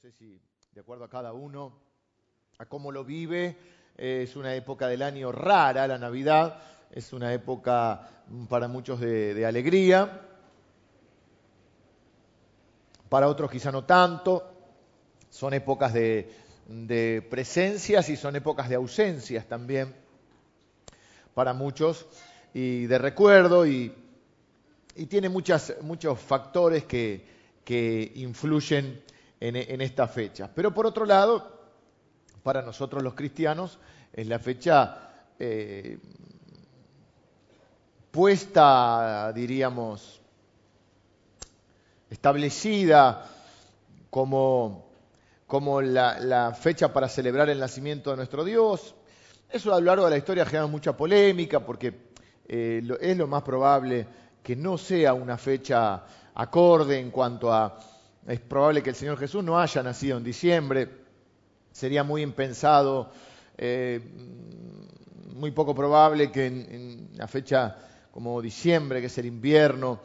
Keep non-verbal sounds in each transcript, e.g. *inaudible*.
sé si de acuerdo a cada uno, a cómo lo vive, es una época del año rara, la Navidad, es una época mm, para muchos de, alegría, para otros quizá no tanto, son épocas de, de presencias y son épocas de ausencias también para muchos y de recuerdo y, tiene muchas, muchos factores que, que influyen en, esta fecha. Pero por otro lado, para nosotros los cristianos es la fecha eh, puesta, diríamos, establecida como, como la, fecha para celebrar el nacimiento de nuestro Dios. Eso a lo largo de la historia ha generado mucha polémica porque eh, es lo más probable que no sea una fecha acorde en cuanto a es probable que el Señor Jesús no haya nacido en diciembre, sería muy impensado, eh, muy poco probable que en, una fecha como diciembre, que es el invierno,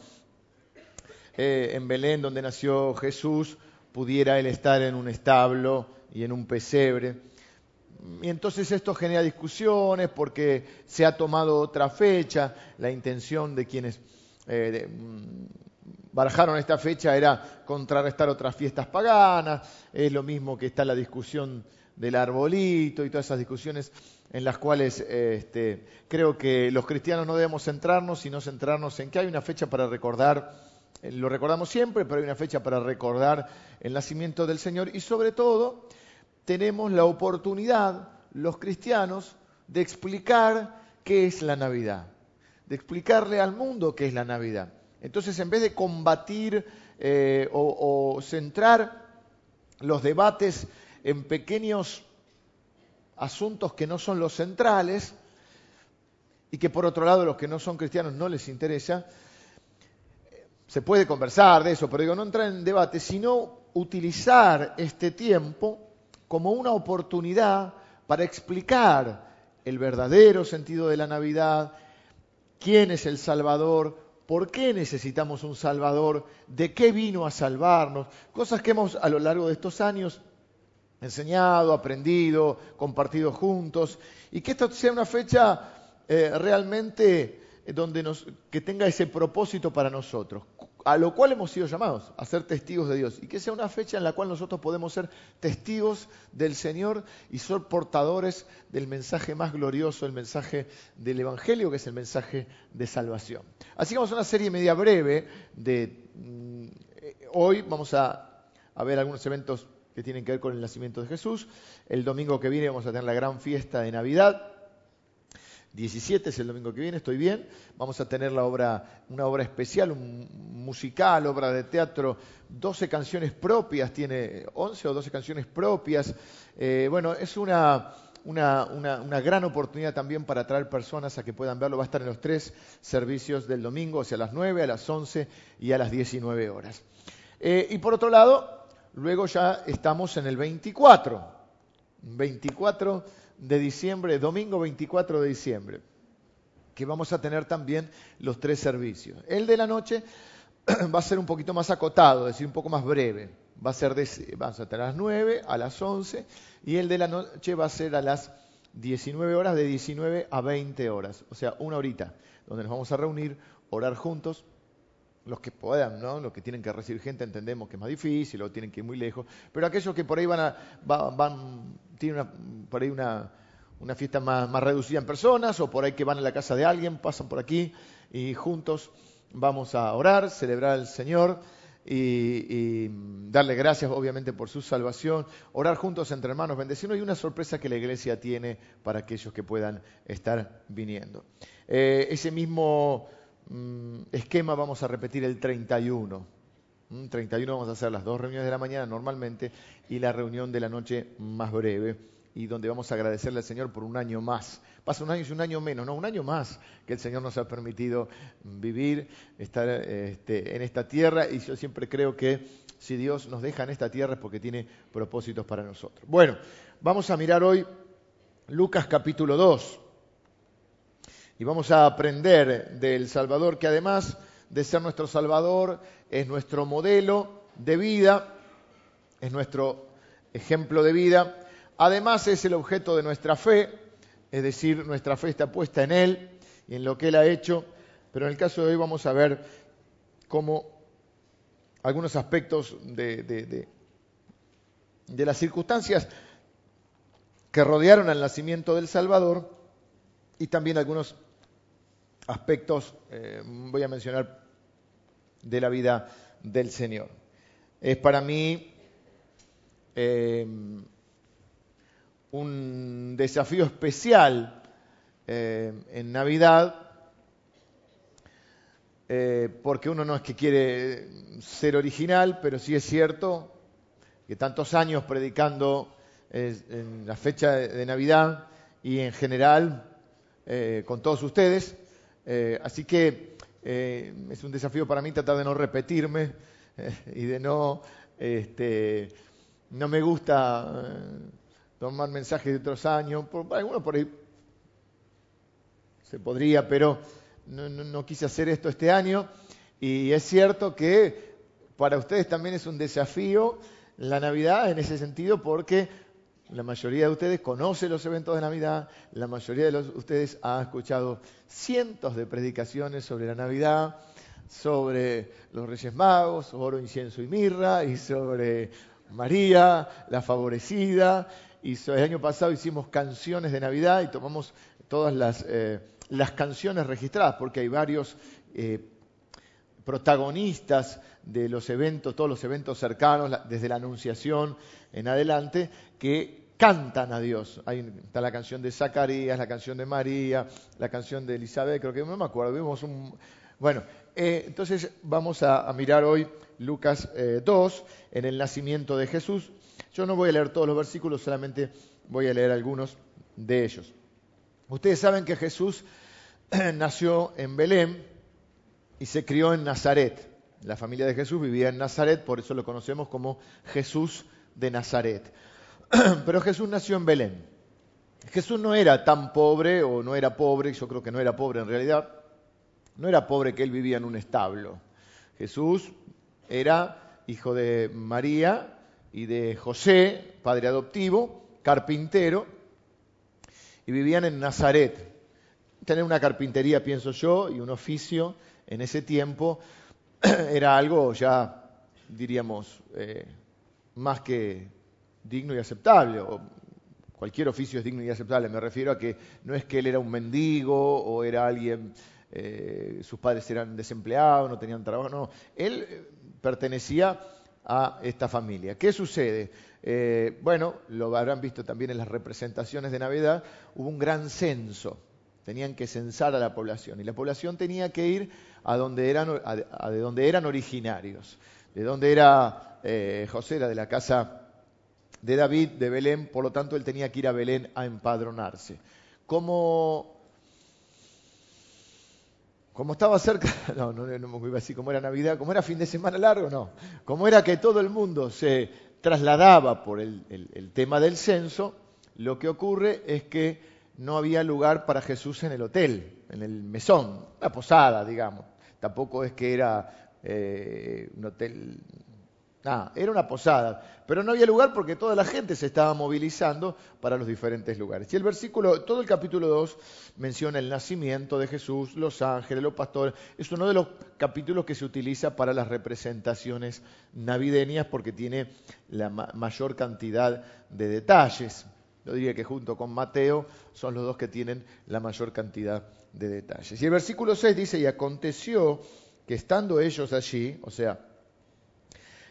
eh, en Belén, donde nació Jesús, pudiera él estar en un establo y en un pesebre. Y entonces esto genera discusiones porque se ha tomado otra fecha, la intención de quienes eh, barajaron esta fecha era contrarrestar otras fiestas paganas, es lo mismo que está la discusión del arbolito y todas esas discusiones en las cuales este, creo que los cristianos no debemos centrarnos, sino centrarnos en que hay una fecha para recordar, eh, lo recordamos siempre, pero hay una fecha para recordar el nacimiento del Señor y sobre todo tenemos la oportunidad, los cristianos, de explicar qué es la Navidad, de explicarle al mundo qué es la Navidad. Entonces, en vez de combatir eh, o, centrar los debates en pequeños asuntos que no son los centrales y que por otro lado los que no son cristianos no les interesa, se puede conversar de eso, pero digo, no entrar en debate, sino utilizar este tiempo como una oportunidad para explicar el verdadero sentido de la Navidad, quién es el Salvador, ¿Por qué necesitamos un Salvador? ¿De qué vino a salvarnos? Cosas que hemos a lo largo de estos años enseñado, aprendido, compartido juntos. Y que esta sea una fecha eh, realmente donde nos, que tenga ese propósito para nosotros a lo cual hemos sido llamados, a ser testigos de Dios. Y que sea una fecha en la cual nosotros podemos ser testigos del Señor y ser portadores del mensaje más glorioso, el mensaje del Evangelio, que es el mensaje de salvación. Así que vamos a una serie media breve de... Mm, hoy vamos a, a ver algunos eventos que tienen que ver con el nacimiento de Jesús. El domingo que viene vamos a tener la gran fiesta de Navidad. 17 es el domingo que viene, estoy bien. Vamos a tener la obra, una obra especial, un musical, obra de teatro, 12 canciones propias, tiene 11 o 12 canciones propias. Eh, bueno, es una, una, una, gran oportunidad también para atraer personas a que puedan verlo. Va a estar en los tres servicios del domingo, o sea, a las 9, a las 11 y a las 19 horas. Eh, y por otro lado, luego ya estamos en el 24. 24 de diciembre, domingo 24 de diciembre, que vamos a tener también los tres servicios. El de la noche *clears throat* va a ser un poquito más acotado, es decir, un poco más breve. Va a ser de, vamos a tener a las 9, a las 11, y el de la noche va a ser a las 19 horas, de 19 a 20 horas, o sea, una horita, donde nos vamos a reunir, orar juntos, los que puedan, ¿no? Los que tienen que recibir gente entendemos que es más difícil o tienen que ir muy lejos, pero aquellos que por ahí van a, tienen por ahí una, una fiesta más, más, reducida en personas o por ahí que van a la casa de alguien, pasan por aquí y juntos vamos a orar, celebrar al Señor y, darle gracias obviamente por su salvación, orar juntos entre hermanos, bendecirnos y una sorpresa que la iglesia tiene para aquellos que puedan estar viniendo. Eh, ese mismo esquema vamos a repetir el 31. 31 mm, vamos a hacer las dos reuniones de la mañana normalmente y la reunión de la noche más breve y donde vamos a agradecerle al Señor por un año más. Pasa un año y un año menos, no, un año más que el Señor nos ha permitido vivir, estar este, en esta tierra y yo siempre creo que si Dios nos deja en esta tierra es porque tiene propósitos para nosotros. Bueno, vamos a mirar hoy Lucas capítulo 2 y vamos a aprender del Salvador, que además de ser nuestro Salvador, es nuestro modelo de vida, es nuestro ejemplo de vida. Además es el objeto de nuestra fe, es decir, nuestra fe está puesta en Él y en lo que Él ha hecho, pero en el caso de hoy vamos a ver cómo algunos aspectos de, las circunstancias que rodearon al nacimiento del Salvador y también algunos aspectos, eh, voy a mencionar, de la vida del Señor. Es para mí eh, un desafío especial eh, en Navidad, porque uno no es que quiere ser original, pero sí es cierto que tantos años predicando en la fecha de Navidad y en general con todos ustedes. Eh, así que eh, es un desafío para mí tratar de no repetirme y de no... Este, no me gusta tomar mensajes de otros años. Por, algunos por ahí se podría, pero no quise hacer esto este año. Y es cierto que para ustedes también es un desafío la Navidad en ese sentido porque la mayoría de ustedes conoce los eventos de Navidad, la mayoría de ustedes ha escuchado cientos de predicaciones sobre la Navidad, sobre los Reyes Magos, oro, incienso y mirra, y sobre María, la favorecida. Y el año pasado hicimos canciones de Navidad y tomamos todas las, eh, canciones registradas, porque hay varios eh, protagonistas de los eventos, todos los eventos cercanos, desde la Anunciación en adelante, que cantan a Dios. Ahí está la canción de Zacarías, la canción de María, la canción de Elizabeth, creo que no me acuerdo. Vimos un... Bueno, eh, entonces vamos a, mirar hoy Lucas 2, eh, en el nacimiento de Jesús. Yo no voy a leer todos los versículos, solamente voy a leer algunos de ellos. Ustedes saben que Jesús *clears throat* nació en Belén y se crió en Nazaret. La familia de Jesús vivía en Nazaret, por eso lo conocemos como Jesús de Nazaret. *clears throat* Pero Jesús nació en Belén. Jesús no era tan pobre, o no era pobre, yo creo que no era pobre en realidad, no era pobre que él vivía en un establo. Jesús era hijo de María y de José, padre adoptivo, carpintero, y vivían en Nazaret. Tener una carpintería, pienso yo, y un oficio en ese tiempo *clears throat* era algo ya, diríamos, eh, más que digno y aceptable. O cualquier oficio es digno y aceptable. Me refiero a que no es que él era un mendigo o era alguien, eh, sus padres eran desempleados, no tenían trabajo. No, él eh, pertenecía a esta familia. ¿Qué sucede? bueno, lo habrán visto también en las representaciones de Navidad, hubo un gran censo. Tenían que censar a la población y la población tenía que ir a donde eran, de donde eran originarios. De donde era eh, José, era de la casa de David, de Belén, por lo tanto él tenía que ir a Belén a empadronarse. Como, como estaba cerca, *laughs* no, no, no me iba así, como era Navidad, como era fin de semana largo, no. Como era que todo el mundo se trasladaba por el tema del censo, lo que ocurre es que no había lugar para Jesús en el hotel, en el mesón, una posada, digamos tampoco es que era eh, un hotel, nada, era una posada, pero no había lugar porque toda la gente se estaba movilizando para los diferentes lugares. Y el versículo, todo el capítulo 2 menciona el nacimiento de Jesús, los ángeles, los pastores, es uno de los capítulos que se utiliza para las representaciones navideñas porque tiene la mayor cantidad de detalles. Yo diría que junto con Mateo son los dos que tienen la mayor cantidad Y el versículo 6 dice, y aconteció que estando ellos allí, o sea,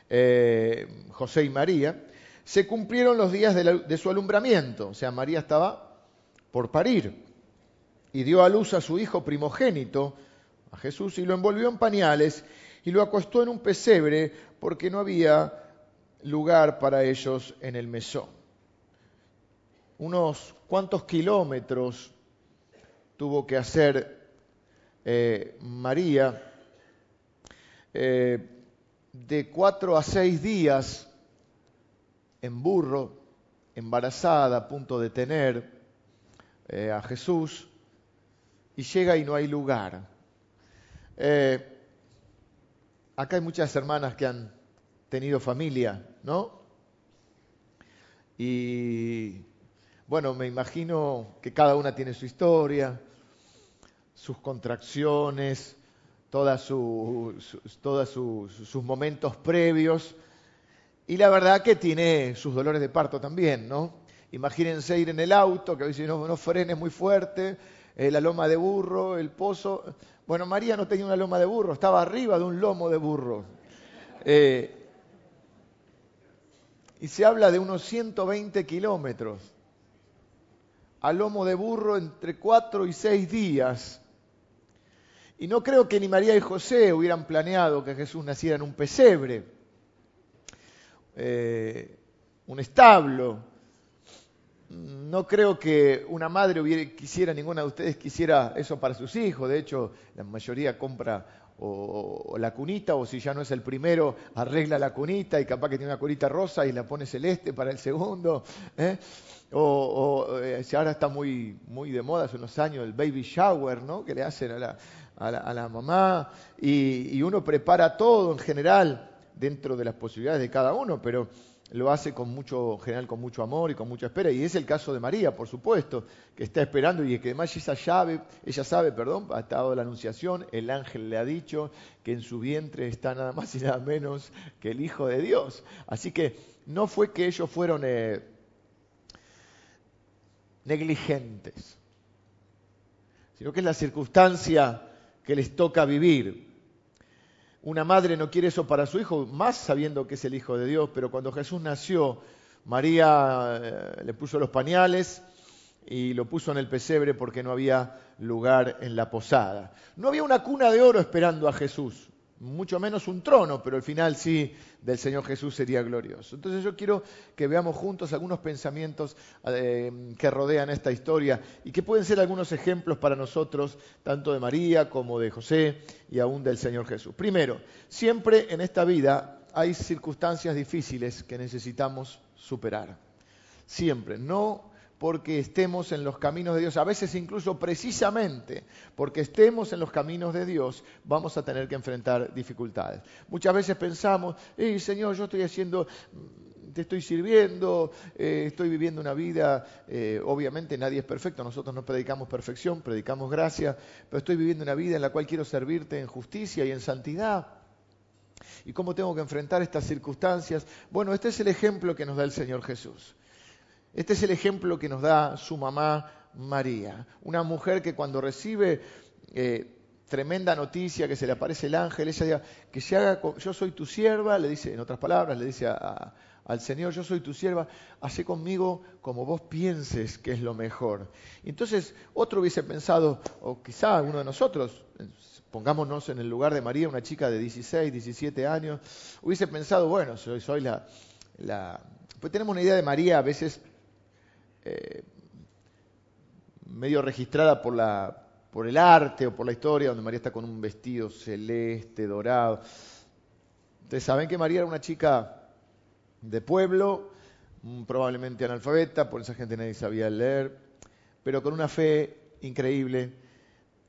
eh, José y María, se cumplieron los días de, de su alumbramiento, o sea, María estaba por parir y dio a luz a su hijo primogénito, a Jesús, y lo envolvió en pañales y lo acostó en un pesebre porque no había lugar para ellos en el mesón. Unos cuantos kilómetros tuvo que hacer eh, María, eh, de cuatro a seis días en burro, embarazada, a punto de tener eh, a Jesús, y llega y no hay lugar. acá hay muchas hermanas que han tenido familia, ¿no? Y bueno, me imagino que cada una tiene su historia, sus contracciones, todos sus momentos previos. Y la verdad que tiene sus dolores de parto también, ¿no? Imagínense ir en el auto, que a veces no, no frenes muy fuerte, eh, la loma de burro, el pozo. Bueno, María no tenía una loma de burro, estaba arriba de un lomo de burro. Eh, y se habla de unos 120 kilómetros a lomo de burro entre cuatro y seis días. Y no creo que ni María y José hubieran planeado que Jesús naciera en un pesebre, eh, un establo, no creo que una madre hubiera, quisiera, ninguna de ustedes quisiera eso para sus hijos. De hecho, la mayoría compra o, la cunita, o si ya no es el primero, arregla la cunita y capaz que tiene una cunita rosa y la pone celeste para el segundo. ¿eh? O, eh, si ahora está muy, muy de moda hace unos años el baby shower, ¿no? Que le hacen a la, a la, mamá. Y, y uno prepara todo en general dentro de las posibilidades de cada uno, pero lo hace con mucho, general con mucho amor y con mucha espera. Y es el caso de María, por supuesto, que está esperando y que además esa llave, ella sabe, perdón, ha estado la anunciación, el ángel le ha dicho que en su vientre está nada más y nada menos que el Hijo de Dios. Así que no fue que ellos fueron eh, negligentes, sino que es la circunstancia que les toca vivir. Una madre no quiere eso para su hijo, más sabiendo que es el Hijo de Dios, pero cuando Jesús nació, María eh, le puso los pañales y lo puso en el pesebre porque no había lugar en la posada. No había una cuna de oro esperando a Jesús mucho menos un trono, pero al final sí del Señor Jesús sería glorioso. Entonces yo quiero que veamos juntos algunos pensamientos eh, que rodean esta historia y que pueden ser algunos ejemplos para nosotros, tanto de María como de José y aún del Señor Jesús. Primero, siempre en esta vida hay circunstancias difíciles que necesitamos superar. Siempre, no porque estemos en los caminos de Dios. A veces incluso precisamente porque estemos en los caminos de Dios vamos a tener que enfrentar dificultades. Muchas veces pensamos, hey, Señor, yo estoy haciendo, te estoy sirviendo, eh, estoy viviendo una vida, eh, obviamente nadie es perfecto, nosotros no predicamos perfección, predicamos gracia, pero estoy viviendo una vida en la cual quiero servirte en justicia y en santidad. ¿Y cómo tengo que enfrentar estas circunstancias? Bueno, este es el ejemplo que nos da el Señor Jesús. Este es el ejemplo que nos da su mamá María, una mujer que cuando recibe eh, tremenda noticia, que se le aparece el ángel, ella dice, que se haga, yo soy tu sierva, le dice, en otras palabras, le dice al Señor, yo soy tu sierva, hace conmigo como vos pienses que es lo mejor. Entonces, otro hubiese pensado, o quizá uno de nosotros, pongámonos en el lugar de María, una chica de 16, 17 años, hubiese pensado, bueno, soy, soy la, la... Pues tenemos una idea de María a veces eh, medio registrada por, la, por el arte o por la historia, donde María está con un vestido celeste, dorado. Ustedes saben que María era una chica de pueblo, mm, probablemente analfabeta, por esa gente nadie sabía leer, pero con una fe increíble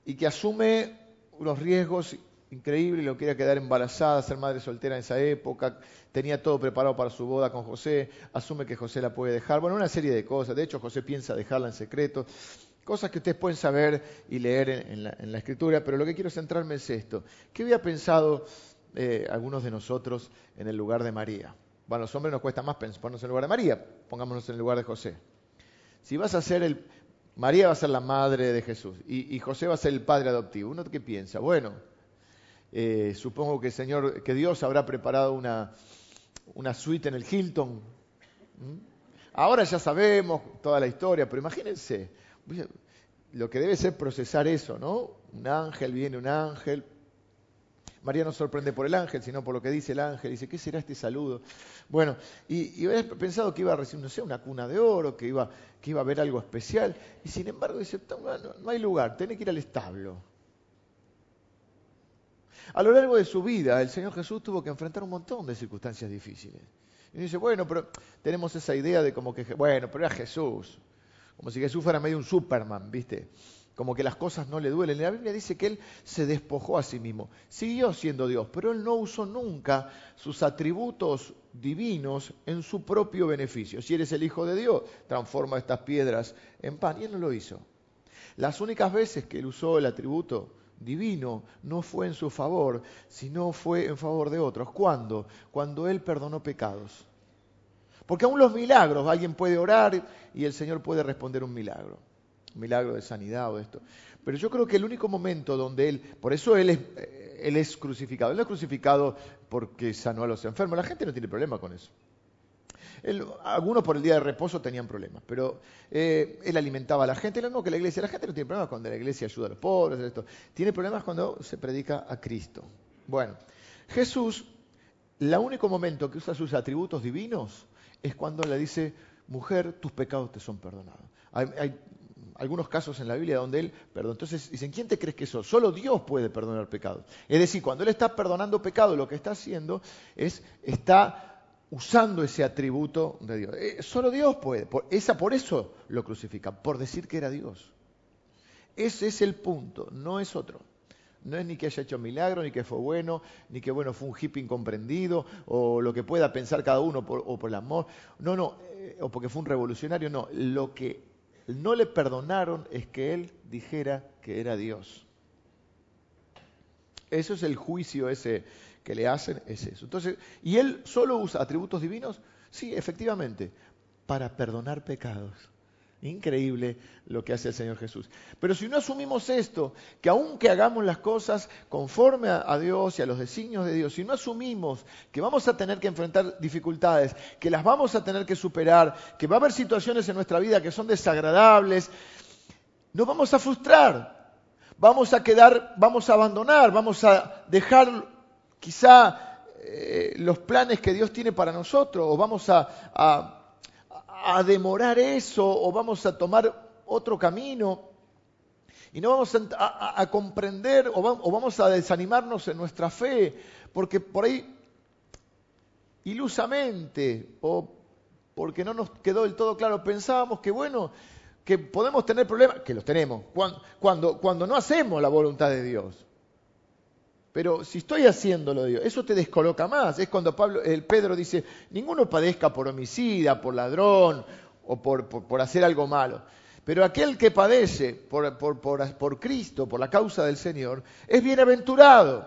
y que asume unos riesgos increíble, lo quería quedar embarazada, ser madre soltera en esa época, tenía todo preparado para su boda con José, asume que José la puede dejar, bueno, una serie de cosas, de hecho José piensa dejarla en secreto, cosas que ustedes pueden saber y leer en, la, escritura, pero lo que quiero centrarme es esto, ¿qué había pensado eh, algunos de nosotros en el lugar de María? Bueno, a los hombres nos cuesta más ponernos en el lugar de María, pongámonos en el lugar de José. Si vas a ser el... María va a ser la madre de Jesús y, y José va a ser el padre adoptivo. ¿Uno qué piensa? Bueno, eh, supongo que Señor, que Dios habrá preparado una, una suite en el Hilton. Ahora ya sabemos toda la historia, pero imagínense lo que debe ser procesar eso, ¿no? Un ángel, viene un ángel. María no sorprende por el ángel, sino por lo que dice el ángel. Dice, ¿qué será este saludo? Bueno, y, he pensado que iba a recibir, no sé, una cuna de oro, que iba, que iba a haber algo especial. Y sin embargo dice, no, no hay lugar, tiene que ir al establo. A lo largo de su vida, el Señor Jesús tuvo que enfrentar un montón de circunstancias difíciles. Y dice, bueno, pero tenemos esa idea de como que, bueno, pero era Jesús. Como si Jesús fuera medio un Superman, ¿viste? como que las cosas no le duelen. La Biblia dice que él se despojó a sí mismo, siguió siendo Dios, pero él no usó nunca sus atributos divinos en su propio beneficio. Si eres el Hijo de Dios, transforma estas piedras en pan. Y él no lo hizo. Las únicas veces que él usó el atributo divino no fue en su favor, sino fue en favor de otros. ¿Cuándo? Cuando él perdonó pecados. Porque aún los milagros, alguien puede orar y el Señor puede responder un milagro milagro de sanidad o esto. Pero yo creo que el único momento donde él, por eso él es, él es crucificado, él no es crucificado porque sanó a los enfermos, la gente no tiene problema con eso. Algunos por el día de reposo tenían problemas, pero eh, él alimentaba a la gente, lo mismo que la iglesia, la gente no tiene problemas cuando la iglesia ayuda a los pobres, esto. tiene problemas cuando se predica a Cristo. Bueno, Jesús, el único momento que usa sus atributos divinos es cuando le dice, mujer, tus pecados te son perdonados. hay algunos casos en la Biblia donde él perdón. Entonces dicen, ¿quién te crees que sos? Solo Dios puede perdonar pecados. Es decir, cuando él está perdonando pecado, lo que está haciendo es, está usando ese atributo de Dios. Eh, solo Dios puede. Por, esa, por eso lo crucifican, por decir que era Dios. Ese es el punto, no es otro. No es ni que haya hecho milagro, ni que fue bueno, ni que bueno fue un hippie incomprendido, o lo que pueda pensar cada uno o por el amor. No, no, eh, o porque fue un revolucionario, no. Lo que no le perdonaron es que él dijera que era Dios. Eso es el juicio ese que le hacen, es eso. Entonces, ¿y él solo usa atributos divinos? Sí, efectivamente, para perdonar pecados. Increíble lo que hace el Señor Jesús. Pero si no asumimos esto, que aunque hagamos las cosas conforme a, Dios y a los designios de Dios, si no asumimos que vamos a tener que enfrentar dificultades, que las vamos a tener que superar, que va a haber situaciones en nuestra vida que son desagradables, nos vamos a frustrar, vamos a quedar, vamos a abandonar, vamos a dejar quizá eh, los planes que Dios tiene para nosotros, o vamos a demorar eso o vamos a tomar otro camino y no vamos a, comprender o, vamos a desanimarnos en nuestra fe, porque por ahí ilusamente o porque no nos quedó del todo claro, pensábamos que bueno, que podemos tener problemas, que los tenemos, cuando, cuando no hacemos la voluntad de Dios. Pero si estoy haciéndolo, Dios, eso te descoloca más. Es cuando Pablo, el Pedro dice, ninguno padezca por homicida, por ladrón o por, por, hacer algo malo. Pero aquel que padece por, por, Cristo, por la causa del Señor, es bienaventurado.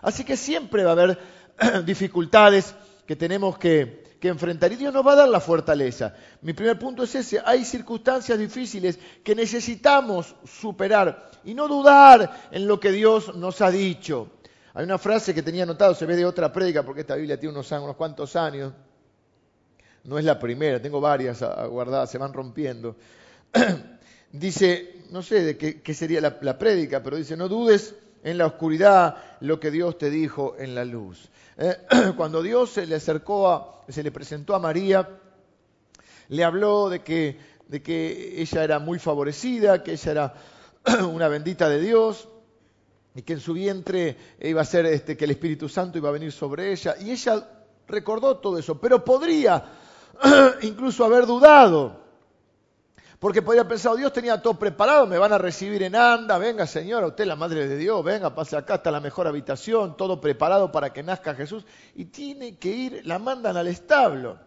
Así que siempre va a haber *clears throat* dificultades que tenemos que, que enfrentar. Y Dios nos va a dar la fortaleza. Mi primer punto es ese. Hay circunstancias difíciles que necesitamos superar y no dudar en lo que Dios nos ha dicho. Hay una frase que tenía anotado, se ve de otra prédica, porque esta Biblia tiene unos, unos cuantos años. No es la primera, tengo varias guardadas, se van rompiendo. *clears throat* dice, no sé de qué, sería la, prédica, pero dice, no dudes en la oscuridad lo que Dios te dijo en la luz. Eh, *clears throat* cuando Dios se le acercó, a, se le presentó a María, le habló de que, de que ella era muy favorecida, que ella era *clears throat* una bendita de Dios, y que en su vientre iba a ser este, que el Espíritu Santo iba a venir sobre ella. Y ella recordó todo eso, pero podría *clears throat* incluso haber dudado, porque podría pensar, Dios tenía todo preparado, me van a recibir en anda, venga señora, usted es la Madre de Dios, venga, pase acá, está la mejor habitación, todo preparado para que nazca Jesús, y tiene que ir, la mandan al establo.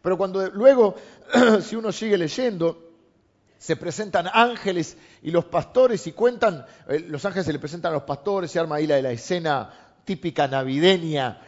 Pero cuando luego, *clears throat* si uno sigue leyendo, se presentan ángeles y los pastores y cuentan, eh, los ángeles se le presentan a los pastores, se arma ahí la, la escena típica navideña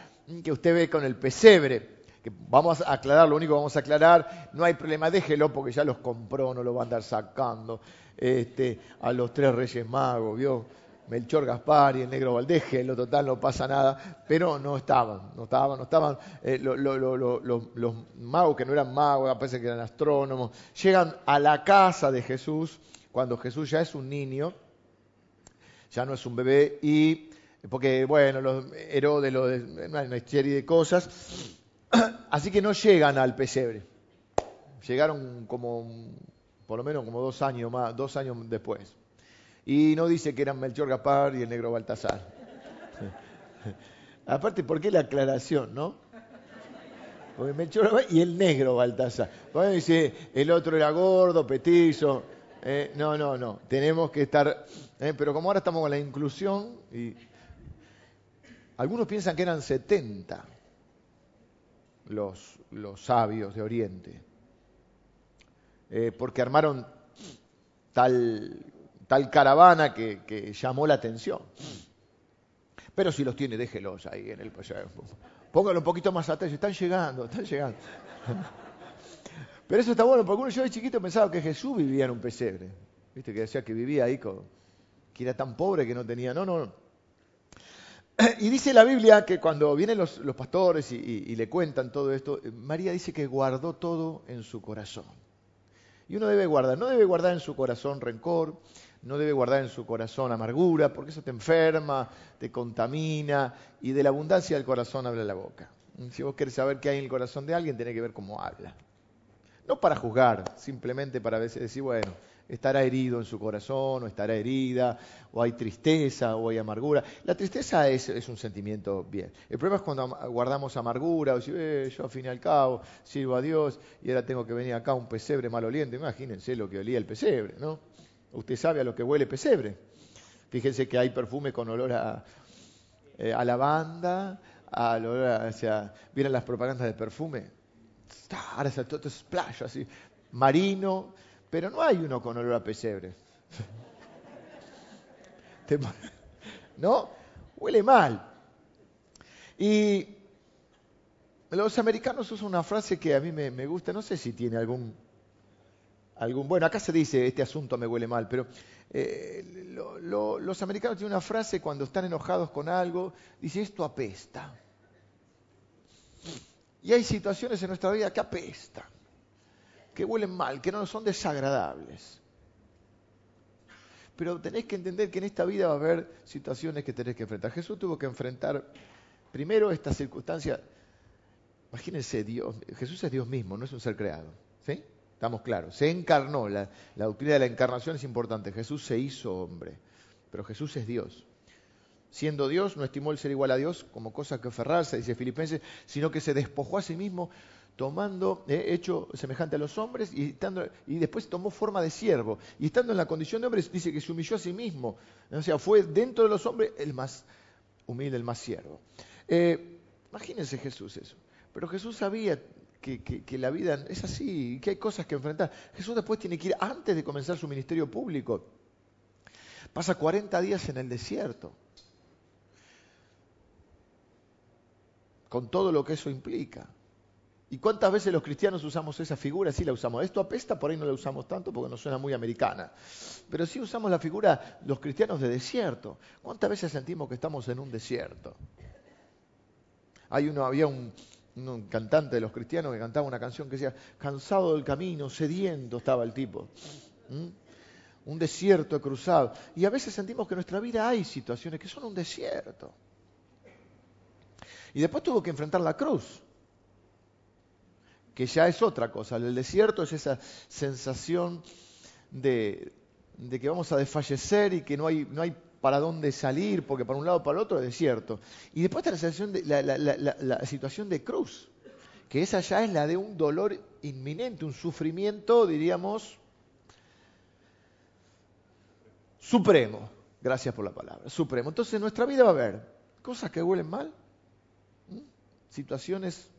que usted ve con el pesebre. Que vamos a aclarar, lo único que vamos a aclarar, no hay problema, déjelo porque ya los compró, no lo va a andar sacando este, a los tres reyes magos, ¿vio? Melchor Gaspar y el negro Valdés, lo total no pasa nada, pero no estaban, no estaban, no estaban eh, los magos que no eran magos, parece que eran astrónomos, llegan a la casa de Jesús cuando Jesús ya es un niño, ya no es un bebé, y porque bueno, los Herodes, una serie de cosas, *clears throat* así que no llegan al pesebre, llegaron como, por lo menos como dos años más, dos años después. Y no dice que eran Melchor Gapar y el negro Baltasar. *laughs* Aparte, ¿por qué la aclaración, no? Porque Melchor y el negro Baltasar. Bueno, dice, el otro era gordo, petizo. Eh, no, no, no. Tenemos que estar. Eh, pero como ahora estamos con la inclusión, y algunos piensan que eran 70 los, los sabios de Oriente, eh, porque armaron tal, tal caravana que, llamó la atención. Pero si los tiene, déjelos ahí en el. Póngalo un poquito más atrás. Están llegando, están llegando. Pero eso está bueno, porque uno yo de chiquito pensaba que Jesús vivía en un pesebre. Viste, que decía que vivía ahí, que era tan pobre que no tenía. No, no, no. *clears throat* Y dice la Biblia que cuando vienen los, pastores y, y, le cuentan todo esto, María dice que guardó todo en su corazón. Y uno debe guardar, no debe guardar en su corazón rencor, no debe guardar en su corazón amargura, porque eso te enferma, te contamina, y de la abundancia del corazón habla la boca. Si vos querés saber qué hay en el corazón de alguien, tenés que ver cómo habla. No para juzgar, simplemente para veces decir, bueno, estará herido en su corazón, o estará herida, o hay tristeza, o hay amargura. La tristeza es, un sentimiento bien. El problema es cuando guardamos amargura, o si eh, yo al fin y al cabo sirvo a Dios y ahora tengo que venir acá a un pesebre maloliente. Imagínense lo que olía el pesebre, ¿no? Usted sabe a lo que huele pesebre. Fíjense que hay perfume con olor a, eh, lavanda, a olor a, o sea, vienen las propagandas de perfume ahora es todo splash así, marino, pero no hay uno con olor a pesebre. *laughs* ¿No? Huele mal. Y los americanos usan una frase que a mí me, gusta, no sé si tiene algún, Bueno, acá se dice, este asunto me huele mal, pero eh, los americanos tienen una frase cuando están enojados con algo, dice, esto apesta. Y hay situaciones en nuestra vida que apestan, que huelen mal, que no son desagradables. Pero tenéis que entender que en esta vida va a haber situaciones que tenés que enfrentar. Jesús tuvo que enfrentar primero esta circunstancia. Imagínense, Dios, Jesús es Dios mismo, no es un ser creado. ¿Sí? Estamos claros. Se encarnó. La, la doctrina de la encarnación es importante. Jesús se hizo hombre. Pero Jesús es Dios siendo Dios, no estimó el ser igual a Dios como cosa que aferrarse, dice Filipenses, sino que se despojó a sí mismo, tomando, eh, hecho semejante a los hombres, y, estando, y después tomó forma de siervo. Y estando en la condición de hombre, dice que se humilló a sí mismo. O sea, fue dentro de los hombres el más humilde, el más siervo. Eh, imagínense Jesús eso. Pero Jesús sabía que, la vida es así, que hay cosas que enfrentar. Jesús después tiene que ir, antes de comenzar su ministerio público, pasa 40 días en el desierto. con todo lo que eso implica. ¿Y cuántas veces los cristianos usamos esa figura? Sí la usamos. Esto apesta, por ahí no la usamos tanto porque nos suena muy americana. Pero sí usamos la figura, los cristianos de desierto. ¿Cuántas veces sentimos que estamos en un desierto? Hay uno, había un, cantante de los cristianos que cantaba una canción que decía, cansado del camino, sediento estaba el tipo. ¿Mm? Un desierto cruzado. Y a veces sentimos que en nuestra vida hay situaciones que son un desierto. Y después tuvo que enfrentar la cruz, que ya es otra cosa. El desierto es esa sensación de, que vamos a desfallecer y que no hay, no hay para dónde salir, porque para un lado para el otro es desierto. Y después está la, sensación de, la, situación de cruz, que esa ya es la de un dolor inminente, un sufrimiento, diríamos, supremo. Gracias por la palabra, supremo. Entonces en nuestra vida va a haber cosas que huelen mal, situaciones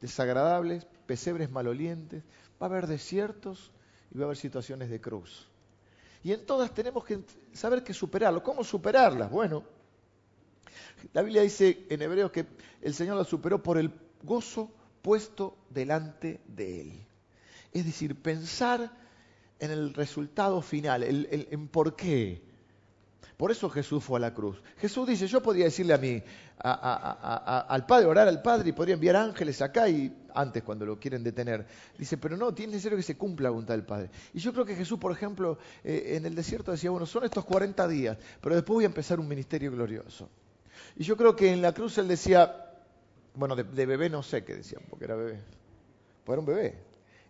desagradables, pesebres malolientes, va a haber desiertos y va a haber situaciones de cruz. Y en todas tenemos que saber que superarlo. ¿Cómo superarlas? Bueno, la Biblia dice en Hebreos que el Señor la superó por el gozo puesto delante de Él. Es decir, pensar en el resultado final, en por qué, por eso Jesús fue a la cruz. Jesús dice, yo podía decirle a mí, al Padre, orar al Padre y podría enviar ángeles acá y antes cuando lo quieren detener. Dice, pero no, tiene necesario que se cumpla la voluntad del Padre. Y yo creo que Jesús, por ejemplo, eh, en el desierto decía, bueno, son estos 40 días, pero después voy a empezar un ministerio glorioso. Y yo creo que en la cruz él decía, bueno, de, bebé no sé qué decían, porque era bebé. Pues era un bebé.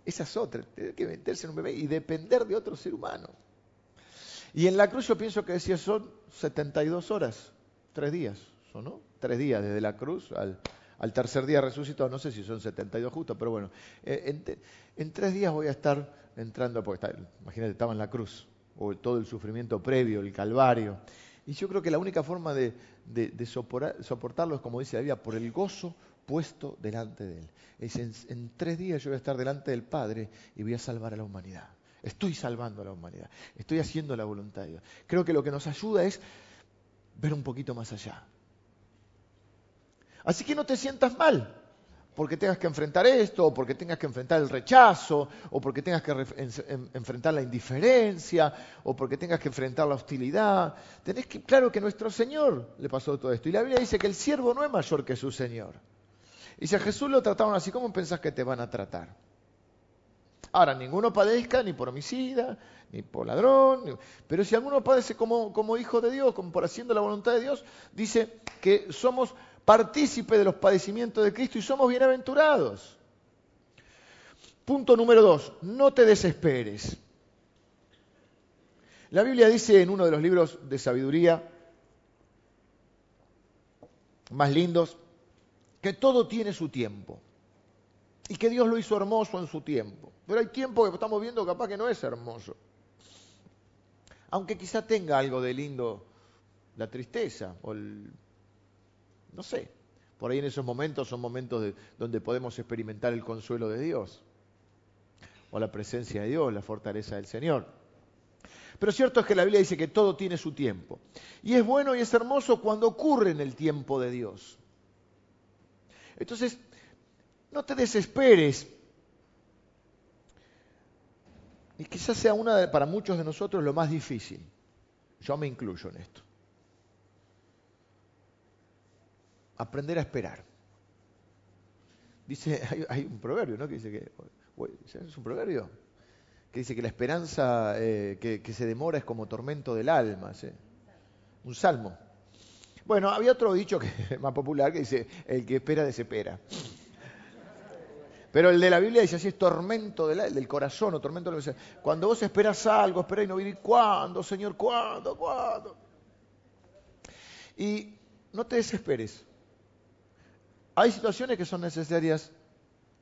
Esa es otra, tener que meterse en un bebé y depender de otro ser humano. Y en la cruz yo pienso que decía son 72 horas, tres días, ¿no? Tres días desde la cruz al, tercer día resucitó, no sé si son 72 justos, pero bueno, eh, en, tres días voy a estar entrando, porque está, imagínate, estaba en la cruz, o todo el sufrimiento previo, el calvario. Y yo creo que la única forma de, soportarlo es, como dice la Biblia, por el gozo puesto delante de Él. Es en, en tres días yo voy a estar delante del Padre y voy a salvar a la humanidad. Estoy salvando a la humanidad. Estoy haciendo la voluntad de Dios. Creo que lo que nos ayuda es ver un poquito más allá. Así que no te sientas mal porque tengas que enfrentar esto, o porque tengas que enfrentar el rechazo, o porque tengas que enfrentar la indiferencia, o porque tengas que enfrentar la hostilidad. Tenés que, claro que nuestro Señor le pasó todo esto. Y la Biblia dice que el siervo no es mayor que su Señor. Y si a Jesús lo trataron así, ¿cómo pensás que te van a tratar? Ahora, ninguno padezca ni por homicida, ni por ladrón, pero si alguno padece como, como hijo de Dios, como por haciendo la voluntad de Dios, dice que somos partícipes de los padecimientos de Cristo y somos bienaventurados. Punto número dos, no te desesperes. La Biblia dice en uno de los libros de sabiduría más lindos que todo tiene su tiempo y que Dios lo hizo hermoso en su tiempo. Pero hay tiempo que estamos viendo capaz que no es hermoso. Aunque quizá tenga algo de lindo la tristeza o el... no sé. Por ahí en esos momentos son momentos donde podemos experimentar el consuelo de Dios o la presencia de Dios, la fortaleza del Señor. Pero cierto es que la Biblia dice que todo tiene su tiempo. Y es bueno y es hermoso cuando ocurre en el tiempo de Dios. Entonces, no te desesperes. Y quizás sea una de, para muchos de nosotros lo más difícil. Yo me incluyo en esto. Aprender a esperar. Dice, *laughs* hay, un proverbio, ¿no? Que dice que, ¿es un proverbio? Que dice que la esperanza eh, que, se demora es como tormento del alma. Un salmo. Bueno, había otro dicho que *laughs* más popular que dice, el que espera desespera. Pero el de la Biblia dice así, es tormento del, corazón o tormento de Cuando vos esperas algo, esperás y no vivir, ¿cuándo, Señor? ¿Cuándo? ¿Cuándo? Y no te desesperes. Hay situaciones que son necesarias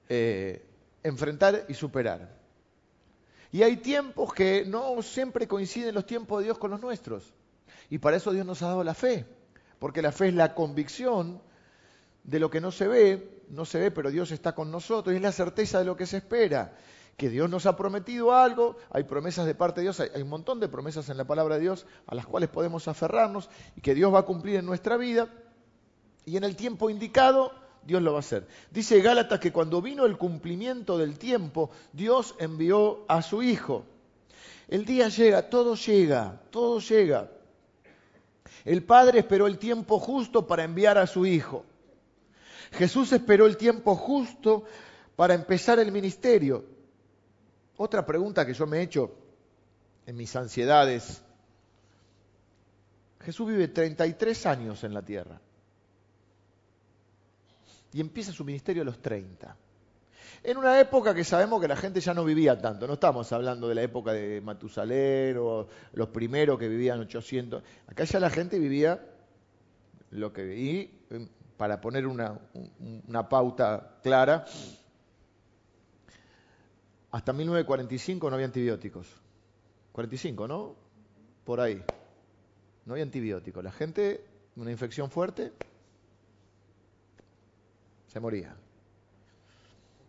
eh, enfrentar y superar. Y hay tiempos que no siempre coinciden los tiempos de Dios con los nuestros. Y para eso Dios nos ha dado la fe. Porque la fe es la convicción de lo que no se ve, no se ve, pero Dios está con nosotros, y es la certeza de lo que se espera, que Dios nos ha prometido algo, hay promesas de parte de Dios, hay, un montón de promesas en la palabra de Dios a las cuales podemos aferrarnos y que Dios va a cumplir en nuestra vida, y en el tiempo indicado Dios lo va a hacer. Dice Gálatas que cuando vino el cumplimiento del tiempo, Dios envió a su Hijo. El día llega, todo llega, todo llega. El Padre esperó el tiempo justo para enviar a su Hijo. Jesús esperó el tiempo justo para empezar el ministerio. Otra pregunta que yo me he hecho en mis ansiedades. Jesús vive 33 años en la tierra y empieza su ministerio a los 30. En una época que sabemos que la gente ya no vivía tanto, no estamos hablando de la época de Matusalén o los primeros que vivían 800, acá ya la gente vivía lo que y para poner una, pauta clara, hasta 1945 no había antibióticos. 45, ¿no? Por ahí. No había antibióticos. La gente, una infección fuerte, se moría.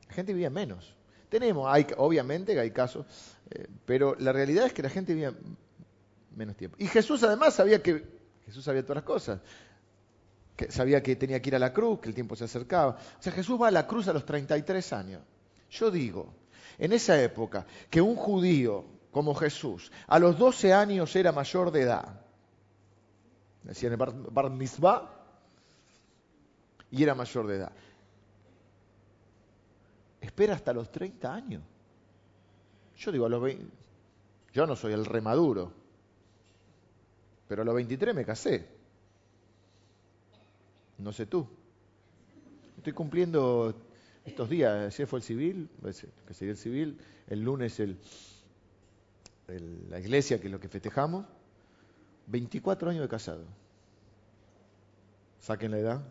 La gente vivía menos. Tenemos, hay, obviamente que hay casos, eh, pero la realidad es que la gente vivía menos tiempo. Y Jesús además sabía que, Jesús sabía todas las cosas sabía que tenía que ir a la cruz, que el tiempo se acercaba. O sea, Jesús va a la cruz a los 33 años. Yo digo, en esa época, que un judío como Jesús a los 12 años era mayor de edad, decían el bar, bar y era mayor de edad. Espera hasta los 30 años. Yo digo, a los 20, yo no soy el remaduro, pero a los 23 me casé. No sé tú. Estoy cumpliendo estos días. Ayer fue el civil, que sería el civil. El lunes el, la iglesia, que es lo que festejamos. 24 años de casado. Saquen la edad.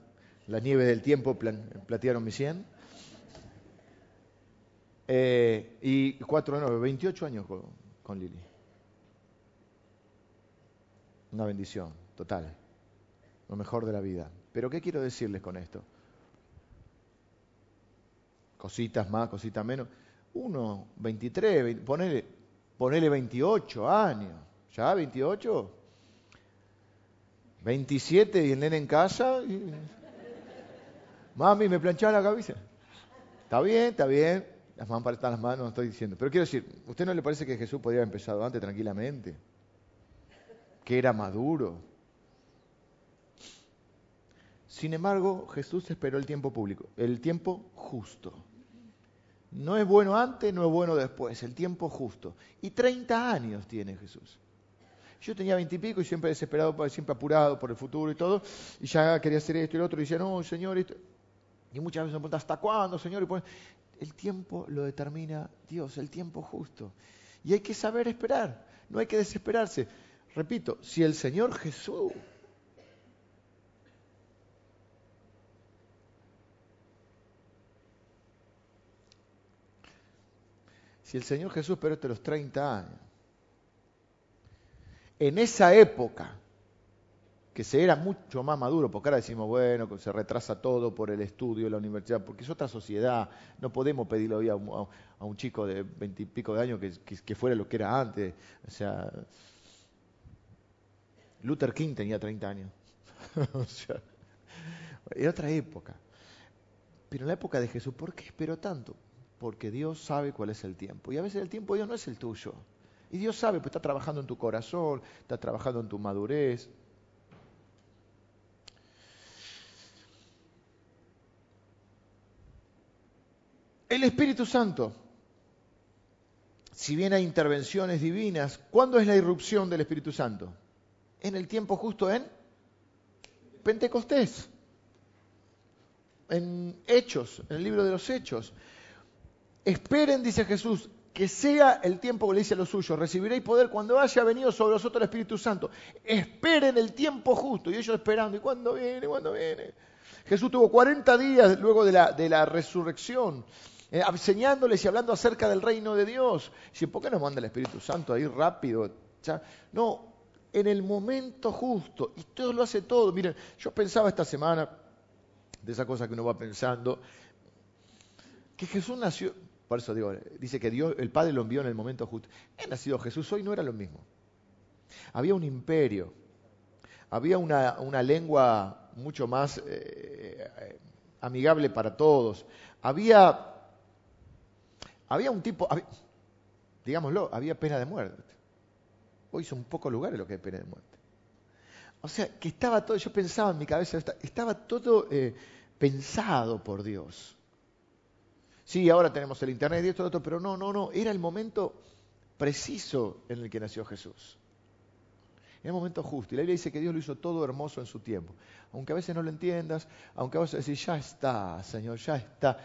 Las nieves del tiempo platearon mi 100. Eh, y cuatro, no, 28 años con, con Lili. Una bendición total. Lo mejor de la vida. Pero ¿qué quiero decirles con esto? Cositas más, cositas menos. Uno, 23, ponele, ponele 28 años. ¿Ya 28? 27 y el nene en casa. Mami, me planchaba la cabeza. Está bien, está bien. Las manos están las manos, no estoy diciendo. Pero quiero decir, ¿usted no le parece que Jesús podría haber empezado antes tranquilamente? Que era maduro. Sin embargo, Jesús esperó el tiempo público, el tiempo justo. No es bueno antes, no es bueno después, el tiempo justo. Y 30 años tiene Jesús. Yo tenía veintipico y, siempre desesperado, siempre apurado por el futuro y todo, y ya quería hacer esto y lo otro, y decía, no, Señor, esto... y muchas veces me preguntan, ¿hasta cuándo, Señor? Y el tiempo lo determina Dios, el tiempo justo. Y hay que saber esperar, no hay que desesperarse. Repito, si el Señor Jesús si el Señor Jesús esperó hasta los 30 años, en esa época, que se era mucho más maduro, porque ahora decimos, bueno, que se retrasa todo por el estudio la universidad, porque es otra sociedad, no podemos pedirle hoy a un, chico de veintipico de años que, fuera lo que era antes. O sea, Luther King tenía 30 años. *laughs* o sea, era otra época. Pero en la época de Jesús, ¿por qué esperó tanto? Porque Dios sabe cuál es el tiempo. Y a veces el tiempo de Dios no es el tuyo. Y Dios sabe, pues está trabajando en tu corazón, está trabajando en tu madurez. El Espíritu Santo, si bien hay intervenciones divinas, ¿cuándo es la irrupción del Espíritu Santo? En el tiempo justo en Pentecostés, en Hechos, en el libro de los Hechos. Esperen, dice Jesús, que sea el tiempo que le dice a los suyos, recibiréis poder cuando haya venido sobre vosotros el Espíritu Santo. Esperen el tiempo justo. Y ellos esperando, ¿y cuándo viene? ¿Cuándo viene? Jesús tuvo 40 días luego de la, resurrección, eh, enseñándoles y hablando acerca del reino de Dios. Si, ¿por qué nos manda el Espíritu Santo ahí rápido? No, en el momento justo. Y todo lo hace todo. Miren, yo pensaba esta semana, de esa cosa que uno va pensando, que Jesús nació, por eso digo, dice que Dios, el Padre lo envió en el momento justo. He nacido Jesús, hoy no era lo mismo. Había un imperio, había una, lengua mucho más eh, eh, amigable para todos. Había, había un tipo, digámoslo, había pena de muerte. Hoy son pocos lugares los que hay pena de muerte. O sea, que estaba todo, yo pensaba en mi cabeza, estaba todo eh, pensado por Dios. Sí, ahora tenemos el Internet y esto y pero no, no, no, era el momento preciso en el que nació Jesús. Era el momento justo. Y la Biblia dice que Dios lo hizo todo hermoso en su tiempo. Aunque a veces no lo entiendas, aunque a veces decís, ya está, Señor, ya está.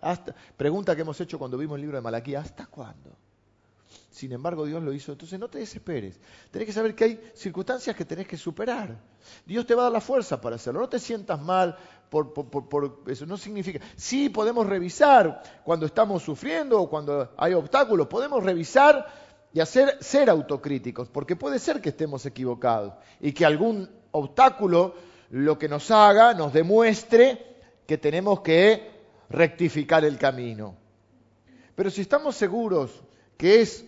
Hasta. Pregunta que hemos hecho cuando vimos el libro de Malaquía, ¿hasta cuándo? Sin embargo, Dios lo hizo. Entonces no te desesperes. Tenés que saber que hay circunstancias que tenés que superar. Dios te va a dar la fuerza para hacerlo. No te sientas mal por, eso. No significa. Sí, podemos revisar cuando estamos sufriendo o cuando hay obstáculos. Podemos revisar y hacer ser autocríticos. Porque puede ser que estemos equivocados y que algún obstáculo lo que nos haga nos demuestre que tenemos que rectificar el camino. Pero si estamos seguros que es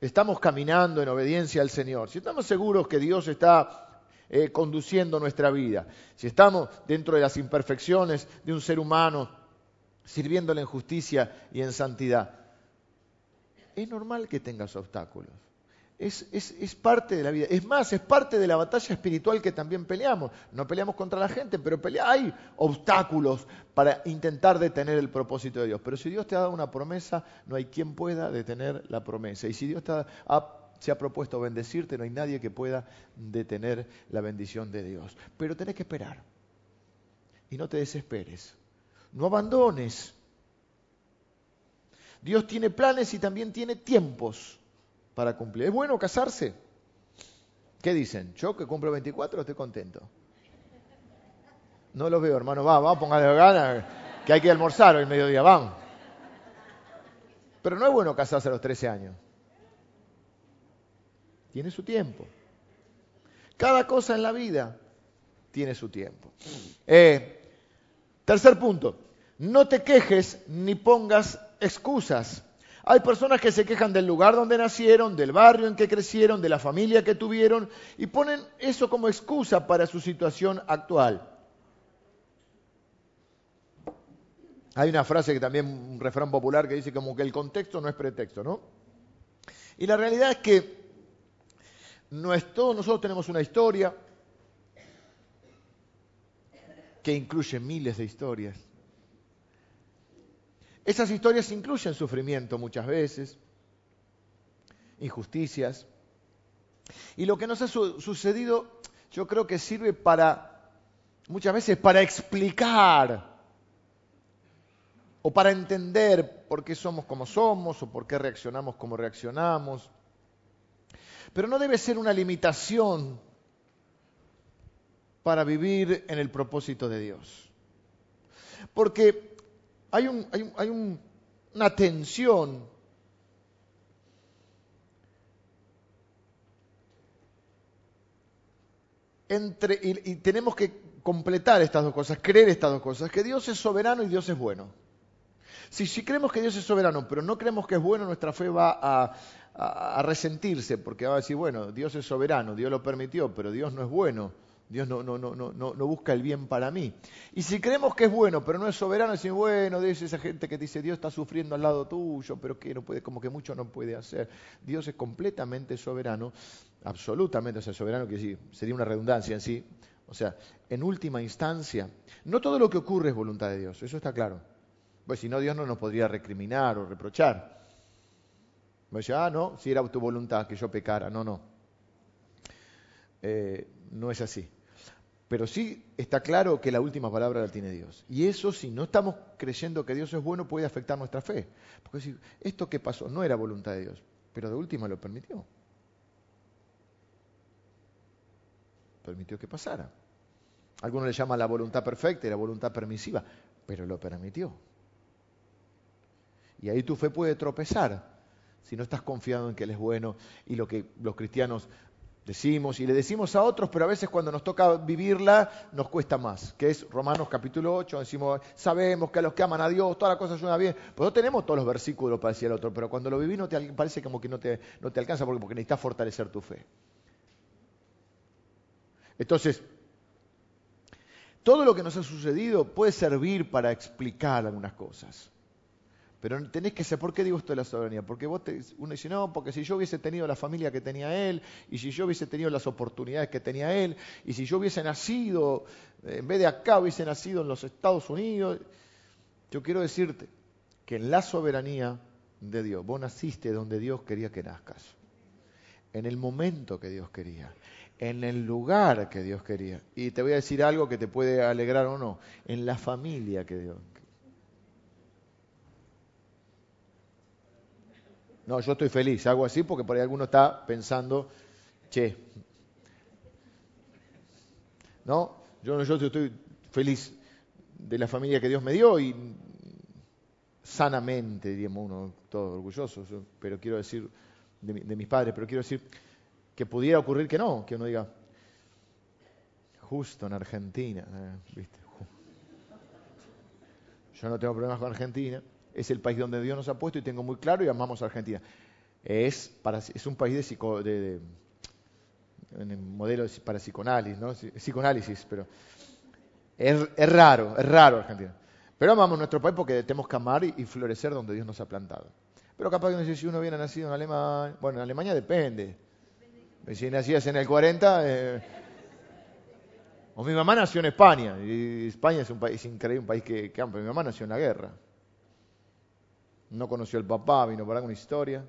estamos caminando en obediencia al Señor, si estamos seguros que Dios está eh, conduciendo nuestra vida, si estamos dentro de las imperfecciones de un ser humano, sirviéndole en justicia y en santidad, es normal que tengas obstáculos. Es, parte de la vida. Es más, es parte de la batalla espiritual que también peleamos. No peleamos contra la gente, pero hay obstáculos para intentar detener el propósito de Dios. Pero si Dios te ha dado una promesa, no hay quien pueda detener la promesa. Y si Dios se ha propuesto bendecirte, no hay nadie que pueda detener la bendición de Dios. Pero tenés que esperar. Y no te desesperes. No abandones. Dios tiene planes y también tiene tiempos para cumplir. ¿Es bueno casarse? ¿Qué dicen? Yo que cumplo 24 estoy contento. No los veo, hermano. Va, va, póngale ganas, que hay que almorzar hoy mediodía, vamos. Pero no es bueno casarse a los 13 años. Tiene su tiempo. Cada cosa en la vida tiene su tiempo. Eh, tercer punto, no te quejes ni pongas excusas. Hay personas que se quejan del lugar donde nacieron, del barrio en que crecieron, de la familia que tuvieron y ponen eso como excusa para su situación actual. Hay una frase que también, un refrán popular que dice como que el contexto no es pretexto, ¿no? Y la realidad es que todos nosotros tenemos una historia que incluye miles de historias. Esas historias incluyen sufrimiento muchas veces, injusticias. Y lo que nos ha sucedido, yo creo que sirve para, muchas veces, para explicar o para entender por qué somos como somos o por qué reaccionamos como reaccionamos. Pero no debe ser una limitación para vivir en el propósito de Dios. Porque hay, una tensión entre, y tenemos que completar estas dos cosas, creer estas dos cosas, que Dios es soberano y Dios es bueno. Si, creemos que Dios es soberano, pero no creemos que es bueno, nuestra fe va a, resentirse, porque va a decir, bueno, Dios es soberano, Dios lo permitió, pero Dios no es bueno. Dios no, no, no, no, no busca el bien para mí. Y si creemos que es bueno, pero no es soberano, decimos, bueno, Dios esa gente que dice, Dios está sufriendo al lado tuyo, pero que no puede, como que mucho no puede hacer. Dios es completamente soberano, absolutamente, o sea, soberano que sí, sería una redundancia en sí. O sea, en última instancia, no todo lo que ocurre es voluntad de Dios, eso está claro. Pues si no, Dios no nos podría recriminar o reprochar. Me ah, no, si era tu voluntad que yo pecara. No, no. Eh, no es así. Pero sí está claro que la última palabra la tiene Dios. Y eso, si no estamos creyendo que Dios es bueno, puede afectar nuestra fe. Porque si esto que pasó no era voluntad de Dios, pero de última lo permitió. Permitió que pasara. Algunos le llaman la voluntad perfecta y la voluntad permisiva, pero lo permitió. Y ahí tu fe puede tropezar si no estás confiado en que Él es bueno y lo que los cristianos decimos y le decimos a otros, pero a veces cuando nos toca vivirla nos cuesta más, que es Romanos capítulo 8, decimos, sabemos que a los que aman a Dios todas las cosas suenan bien, pues no tenemos todos los versículos para decir al otro, pero cuando lo vivís no te, parece como que no te, no te alcanza porque, porque necesitas fortalecer tu fe. Entonces, todo lo que nos ha sucedido puede servir para explicar algunas cosas. Pero tenés que saber, ¿por qué digo esto de la soberanía? Porque vos uno dice, no, porque si yo hubiese tenido la familia que tenía él, y si yo hubiese tenido las oportunidades que tenía él, y si yo hubiese nacido, eh, en vez de acá, hubiese nacido en los Estados Unidos, yo quiero decirte que en la soberanía de Dios, vos naciste donde Dios quería que nazcas, en el momento que Dios quería, en el lugar que Dios quería. Y te voy a decir algo que te puede alegrar o no, en la familia que Dios No, yo estoy feliz, hago así porque por ahí alguno está pensando, che, ¿no? Yo, yo estoy feliz de la familia que Dios me dio y sanamente, diríamos uno, todo orgulloso, pero quiero decir, de, mis padres, pero quiero decir que pudiera ocurrir que no, que uno diga, justo en Argentina, ¿eh? ¿viste? Yo no tengo problemas con Argentina, es el país donde Dios nos ha puesto y tengo muy claro y amamos a Argentina. Es, para, es un país de, psico, de, de modelo para psicoanálisis, ¿no? psicoanálisis, pero es, es, raro, es raro Argentina. Pero amamos nuestro país porque tenemos que amar y, florecer donde Dios nos ha plantado. Pero capaz que no sé si uno hubiera nacido en Alemania, bueno, en Alemania depende. Si nacías en el 40, eh, o mi mamá nació en España, y España es un país increíble, un país que, que mi mamá nació en la guerra no conoció al papá, vino para una historia,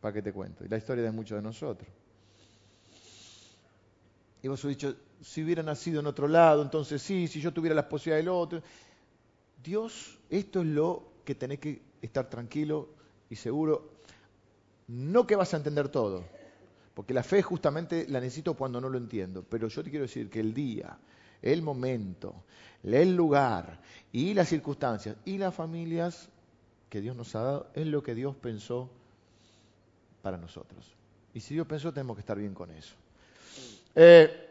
¿para qué te cuento? Y la historia de muchos de nosotros. Y vos has dicho, si hubiera nacido en otro lado, entonces sí, si yo tuviera las posibilidades del otro. Dios, esto es lo que tenés que estar tranquilo y seguro. No que vas a entender todo, porque la fe justamente la necesito cuando no lo entiendo, pero yo te quiero decir que el día el momento, el lugar y las circunstancias y las familias que Dios nos ha dado es lo que Dios pensó para nosotros. Y si Dios pensó, tenemos que estar bien con eso. Eh,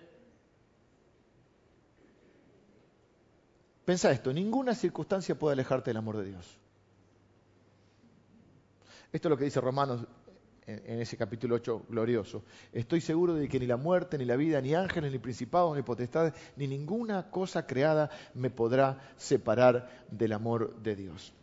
Pensa esto, ninguna circunstancia puede alejarte del amor de Dios. Esto es lo que dice Romanos en, ese capítulo 8 glorioso. Estoy seguro de que ni la muerte, ni la vida, ni ángeles, ni principados, ni potestades, ni ninguna cosa creada me podrá separar del amor de Dios.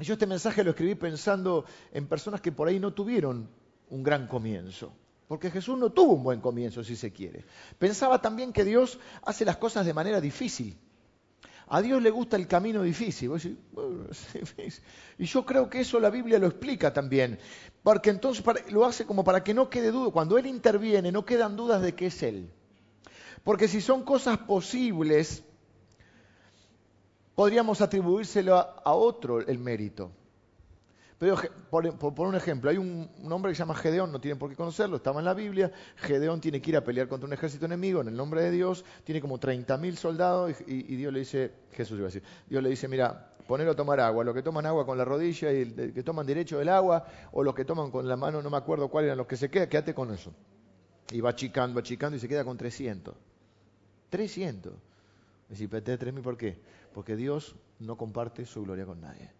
Yo este mensaje lo escribí pensando en personas que por ahí no tuvieron un gran comienzo. Porque Jesús no tuvo un buen comienzo, si se quiere. Pensaba también que Dios hace las cosas de manera difícil. A Dios le gusta el camino difícil. *laughs* Y yo creo que eso la Biblia lo explica también. Porque entonces lo hace como para que no quede duda. Cuando Él interviene, no quedan dudas de que es Él. Porque si son cosas posibles, podríamos atribuírselo a otro el mérito. Pero por, un ejemplo, hay un, hombre que se llama Gedeón, no tienen por qué conocerlo, estaba en la Biblia. Gedeón tiene que ir a pelear contra un ejército enemigo en el nombre de Dios, tiene como 30.000 soldados y, Dios le dice, Jesús iba a decir, Dios le dice, mira, ponelo a tomar agua, los que toman agua con la rodilla y los que toman derecho del agua, o los que toman con la mano, no me acuerdo cuáles eran los que se quedan, quédate con eso. Y va achicando, achicando y se queda con 300. 300. Decir, pero 3.000 ¿por qué? Porque Dios no comparte su gloria con nadie.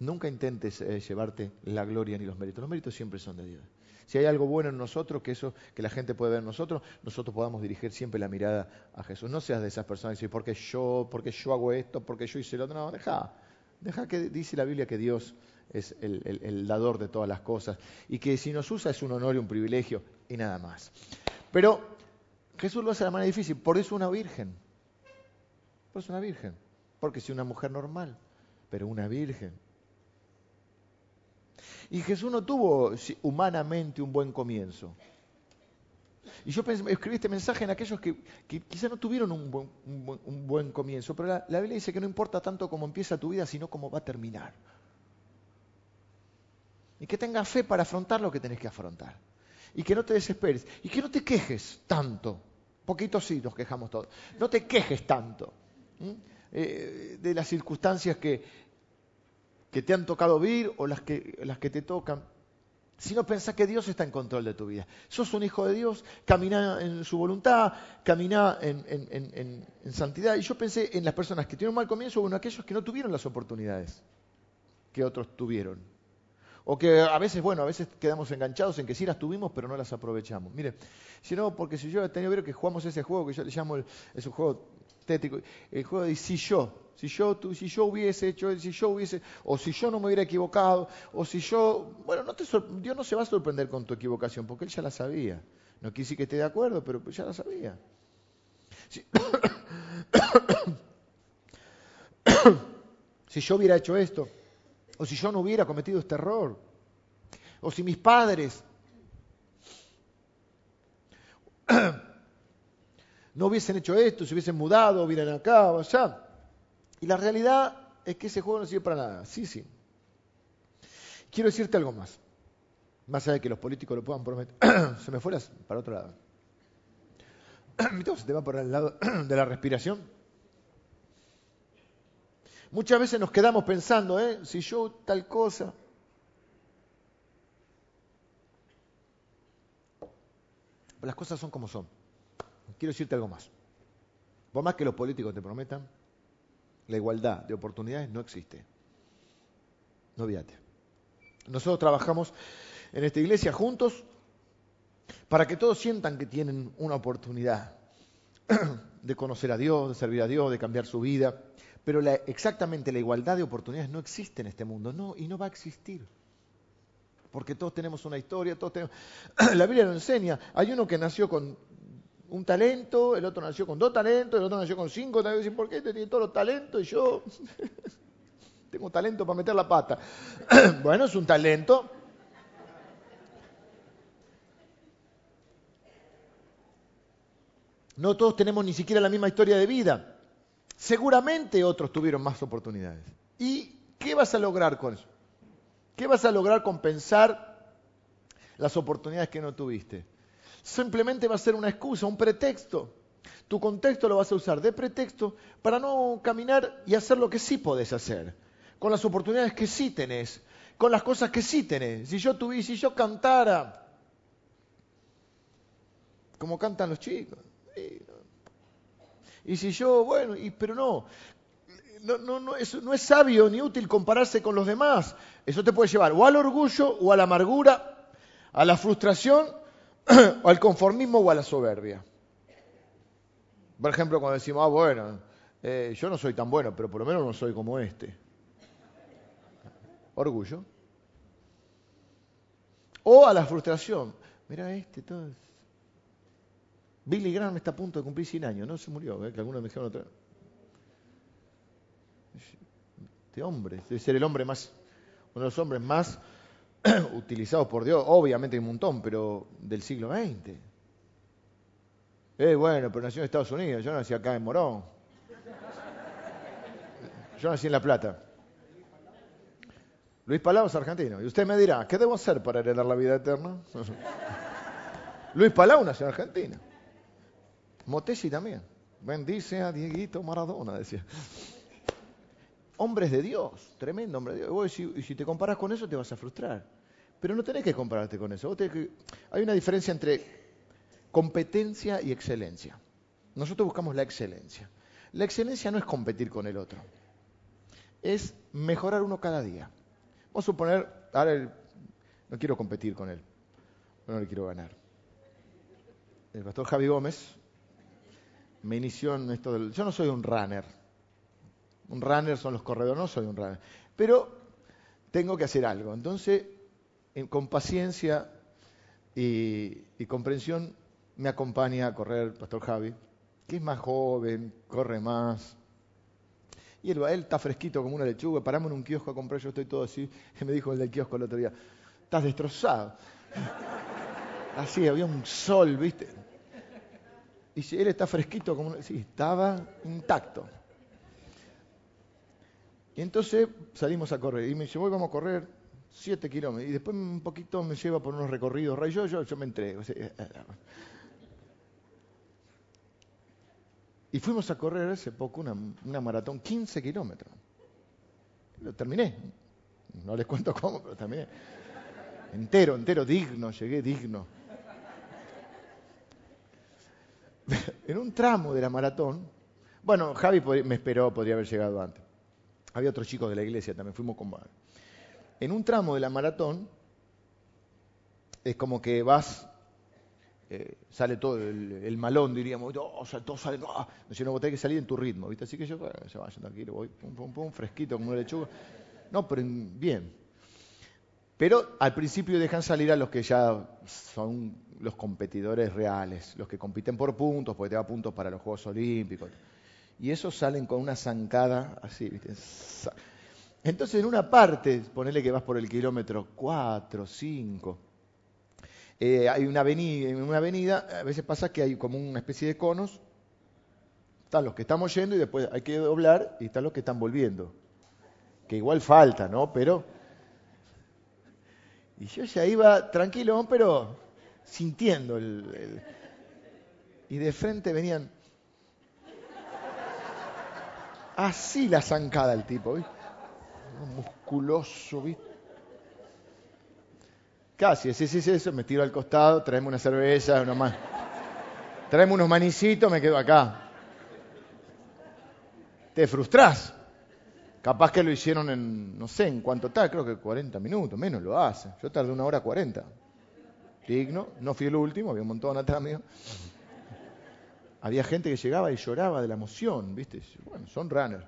Nunca intentes eh, llevarte la gloria ni los méritos. Los méritos siempre son de Dios. Si hay algo bueno en nosotros, que eso que la gente puede ver en nosotros, nosotros podamos dirigir siempre la mirada a Jesús. No seas de esas personas que dicen, porque yo, porque yo hago esto, porque yo hice lo otro. No, deja. Deja que dice la Biblia que Dios es el, el dador de todas las cosas y que si nos usa es un honor y un privilegio y nada más. Pero Jesús lo hace de la manera difícil, por eso una virgen. Por eso una virgen. Porque si una mujer normal, pero una virgen y Jesús no tuvo humanamente un buen comienzo. Y yo escribí este mensaje en aquellos que, quizás no tuvieron un buen, comienzo, pero la, Biblia dice que no importa tanto cómo empieza tu vida, sino cómo va a terminar. Y que tengas fe para afrontar lo que tenés que afrontar. Y que no te desesperes. Y que no te quejes tanto. Poquitos sí nos quejamos todos. No te quejes tanto eh, de las circunstancias que, que te han tocado vivir o las que, las que te tocan, sino pensá que Dios está en control de tu vida. Sos un hijo de Dios, camina en su voluntad, camina en, santidad. Y yo pensé en las personas que un mal comienzo o en aquellos que no tuvieron las oportunidades que otros tuvieron. O que a veces, bueno, a veces quedamos enganchados en que sí las tuvimos, pero no las aprovechamos. Mire, si no, porque si yo he tenido que jugamos ese juego que yo le llamo, es un juego el juego de si yo, si yo, si yo hubiese hecho, si yo hubiese, o si yo no me hubiera equivocado, o si yo, bueno, Dios no se va a sorprender con tu equivocación, porque Él ya la sabía. No quise que esté de acuerdo, pero ya la sabía. *coughs* Si, yo hubiera hecho esto, o si yo no hubiera cometido este error, o si mis padres *coughs* no hubiesen hecho esto, se hubiesen mudado, hubieran acá o allá. Y la realidad es que ese juego no sirve para nada. Sí, sí. Quiero decirte algo más. Más allá de que los políticos lo puedan prometer. *clears throat* Se me fuera para otro lado. *clears throat* se te va por el lado *clears throat* de la respiración. Muchas veces nos quedamos pensando, ¿eh? si yo tal cosa. Las cosas son como son. Quiero decirte algo más. Por más que los políticos te prometan, la igualdad de oportunidades no existe. No olvídate. Nosotros trabajamos en esta iglesia juntos para que todos sientan que tienen una oportunidad *clears throat* de conocer a Dios, de servir a Dios, de cambiar su vida. Pero exactamente la igualdad de oportunidades no existe en este mundo, no, y no va a existir. Porque todos tenemos una historia, todos tenemos... *clears throat* La Biblia lo enseña. Hay uno que nació con un talento, el otro nació con dos talentos, el otro nació con cinco talentos. ¿por qué este tiene todos los talentos y yo *laughs* tengo talento para meter la pata? *clears throat* bueno, es un talento. No todos tenemos ni siquiera la misma historia de vida. Seguramente otros tuvieron más oportunidades. ¿Y qué vas a lograr con eso? ¿Qué vas a lograr compensar las oportunidades que no tuviste? Simplemente va a ser una excusa, un pretexto Tu contexto lo vas a usar de pretexto para no caminar y hacer lo que sí podés hacer, con las oportunidades que sí tenés, con las cosas que sí tenés. Si yo tuviera, si yo cantara como cantan los chicos. Y si yo, bueno, y, pero no, no, no, no, es, no es sabio ni útil compararse con los demás. Eso te puede llevar o al orgullo o a la amargura, a la frustración, *clears throat* al conformismo o a la soberbia. Por ejemplo, cuando decimos, ah, bueno, eh, yo no soy tan bueno, pero por lo menos no soy como este. Orgullo. O a la frustración. Mira este, todo. Billy Graham está a punto de cumplir 100 años, no se murió, ¿eh? que algunos me dijeron otra. Este hombre, debe ser el hombre más, uno de los hombres más *clears throat* utilizados por Dios, obviamente hay un montón, pero del siglo XX. Eh, bueno, pero nació en Estados Unidos, yo nací acá en Morón. Yo nací en La Plata. Luis Palau es argentino. Y usted me dirá, ¿qué debo hacer para heredar la vida eterna? *laughs* Luis Palau nació en Argentina. Motesi también. Bendice a Dieguito Maradona, decía. Hombres de Dios, tremendo hombre de Dios. Y si, te comparas con eso te vas a frustrar. Pero no tenés que compararte con eso. Hay una diferencia entre Competencia y excelencia. Nosotros buscamos la excelencia. La excelencia no es competir con el otro, es mejorar uno cada día. Vamos a suponer, ahora no quiero competir con él, no le quiero ganar. El pastor Javi Gómez me inició en esto del... Yo no soy un runner. Un runner son los corredores, no soy un runner. Pero tengo que hacer algo. Entonces, con paciencia y, comprensión, me acompaña a correr pastor Javi, que es más joven, corre más. Y él, él está fresquito como una lechuga, paramos en un kiosco a comprar, yo estoy todo así. Y *laughs* me dijo el del kiosco el otro día, estás destrozado. *laughs* Así, había un sol, ¿viste? Y si él está fresquito como una... Sí, estaba intacto. Y entonces salimos a correr. Y me dice, voy, vamos a correr siete kilómetros. Y después un poquito me lleva por unos recorridos. Yo, yo, yo me entrego. Y fuimos a correr hace poco una, maratón, 15 kilómetros. Lo terminé. No les cuento cómo, pero terminé. Entero, entero, digno, llegué digno. *laughs* en un tramo de la maratón, bueno, Javi me esperó, podría haber llegado antes. Había otros chicos de la iglesia también, fuimos con En un tramo de la maratón, es como que vas eh, sale todo el, malón, diríamos, oh, todo sale, oh. no, vos tenés que salir en tu ritmo, ¿viste? Así que yo, se vaya tranquilo, voy, pum, pum, pum, fresquito como una lechuga. No, pero bien. Pero al principio dejan salir a los que ya son los competidores reales, los que compiten por puntos, porque te da puntos para los Juegos Olímpicos. Y esos salen con una zancada así, ¿viste? Entonces, en una parte, ponele que vas por el kilómetro 4, 5, eh, hay una avenida, en una avenida, a veces pasa que hay como una especie de conos, están los que estamos yendo y después hay que doblar y están los que están volviendo. Que igual falta, ¿no? Pero... Y yo ya iba tranquilo, pero sintiendo el... Y de frente venían... Así la zancada el tipo, ¿viste? Musculoso, ¿viste? Casi, sí, sí, sí, eso, me tiro al costado, traeme una cerveza, una más. Traeme unos manicitos, me quedo acá. Te frustrás. Capaz que lo hicieron en, no sé, en cuánto tal, creo que 40 minutos, menos lo hace. Yo tardé una hora 40. Digno, no fui el último, había un montón atrás mío. Había gente que llegaba y lloraba de la emoción, ¿viste? Bueno, son runners.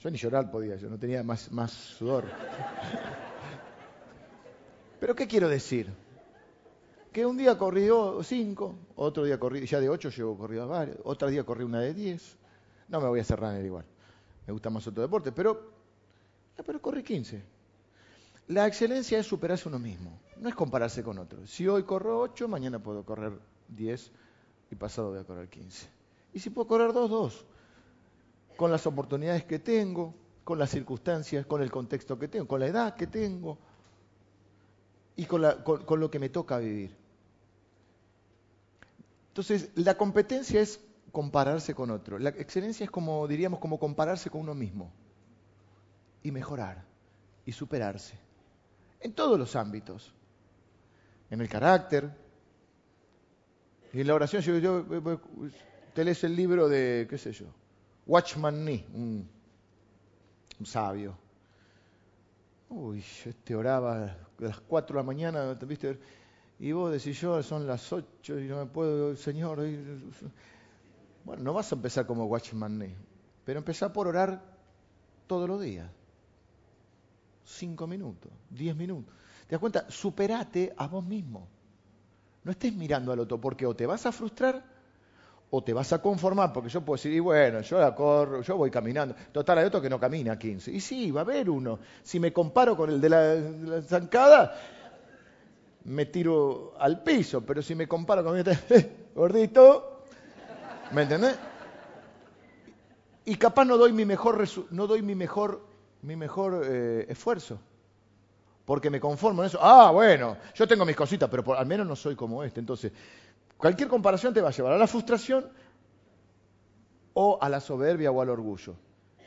Yo ni llorar podía, yo no tenía más, sudor. Pero ¿qué quiero decir? Que un día corrió cinco, otro día corrí, ya de ocho llevo corrido varios, otro día corrí una de diez. No me voy a hacer runner igual. Me gusta más otro deporte, pero, ah, pero corrí quince. La excelencia es superarse uno mismo, no es compararse con otros. Si hoy corro ocho, mañana puedo correr diez y pasado voy a correr quince. Y si puedo correr dos, dos. Con las oportunidades que tengo, con las circunstancias, con el contexto que tengo, con la edad que tengo y con, lo que me toca vivir. Entonces, la competencia es compararse con otro. La excelencia es como, diríamos, como compararse con uno mismo y mejorar y superarse en todos los ámbitos, en el carácter, y en la oración. Yo, yo, te lees el libro de, qué sé yo, Watchman Nee, un, sabio. Uy, este oraba a las 4 de la mañana, ¿viste? Y vos decís, yo son las 8 y no me puedo, Señor. Bueno, no vas a empezar como Watchman Nee, pero empezá por orar todos los días. Cinco minutos, diez minutos. ¿Te das cuenta? Superate a vos mismo. No estés mirando al otro, porque o te vas a frustrar o te vas a conformar, porque yo puedo decir, y bueno, yo la corro, yo voy caminando. Total, hay otro que no camina 15. Y sí, va a haber uno. Si me comparo con el de la, zancada, me tiro al piso, pero si me comparo con este *laughs* gordito, ¿me entendés? Y capaz no doy mi mejor, no doy mi mejor, mi mejor eh, esfuerzo porque me conformo en eso. Ah, bueno, yo tengo mis cositas, pero al menos no soy como este. Entonces, cualquier comparación te va a llevar a la frustración o a la soberbia o al orgullo.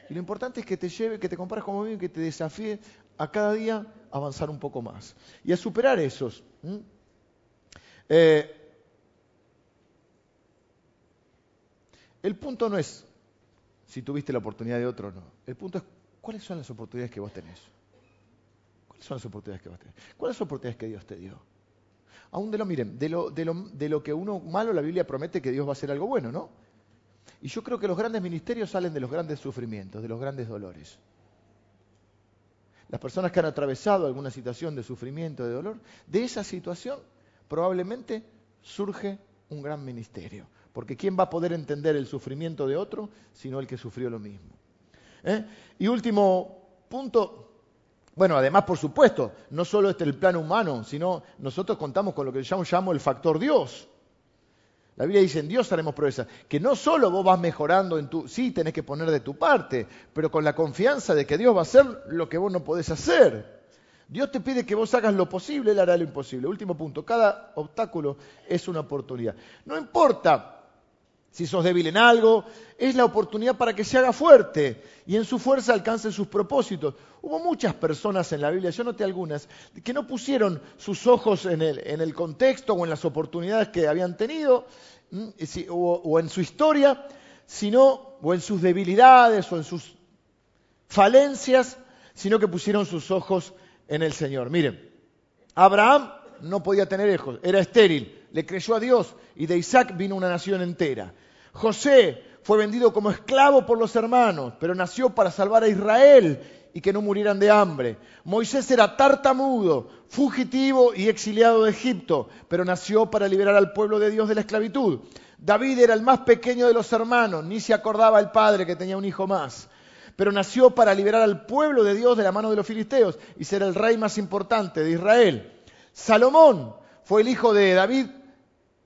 Y lo importante es que te lleve, que te compares como y que te desafíe a cada día avanzar un poco más y a superar esos. Eh, el punto no es si tuviste la oportunidad de otro o no. El punto es cuáles son las oportunidades que vos tenés son las oportunidades que vas a tener? ¿Cuáles son las oportunidades que Dios te dio? Aún de lo, miren, de lo, de, lo, de lo que uno malo la Biblia promete que Dios va a hacer algo bueno, ¿no? Y yo creo que los grandes ministerios salen de los grandes sufrimientos, de los grandes dolores. Las personas que han atravesado alguna situación de sufrimiento, de dolor, de esa situación probablemente surge un gran ministerio. Porque ¿quién va a poder entender el sufrimiento de otro sino el que sufrió lo mismo? ¿Eh? Y último punto, bueno, además, por supuesto, no solo este el plano humano, sino nosotros contamos con lo que yo llamo el factor Dios. La Biblia dice, en Dios haremos proezas, que no solo vos vas mejorando en tu, sí tenés que poner de tu parte, pero con la confianza de que Dios va a hacer lo que vos no podés hacer. Dios te pide que vos hagas lo posible, Él hará lo imposible. Último punto, cada obstáculo es una oportunidad. No importa si sos débil en algo, es la oportunidad para que se haga fuerte y en su fuerza alcance sus propósitos. Hubo muchas personas en la Biblia, yo noté algunas, que no pusieron sus ojos en el, contexto o en las oportunidades que habían tenido o, o en su historia, sino o en sus debilidades o en sus falencias, sino que pusieron sus ojos en el Señor. Miren, Abraham no podía tener hijos, era estéril, le creyó a Dios y de Isaac vino una nación entera. José fue vendido como esclavo por los hermanos, pero nació para salvar a Israel y que no murieran de hambre. Moisés era tartamudo, fugitivo y exiliado de Egipto, pero nació para liberar al pueblo de Dios de la esclavitud. David era el más pequeño de los hermanos, ni se acordaba el padre que tenía un hijo más, pero nació para liberar al pueblo de Dios de la mano de los filisteos y ser el rey más importante de Israel. Salomón fue el hijo de David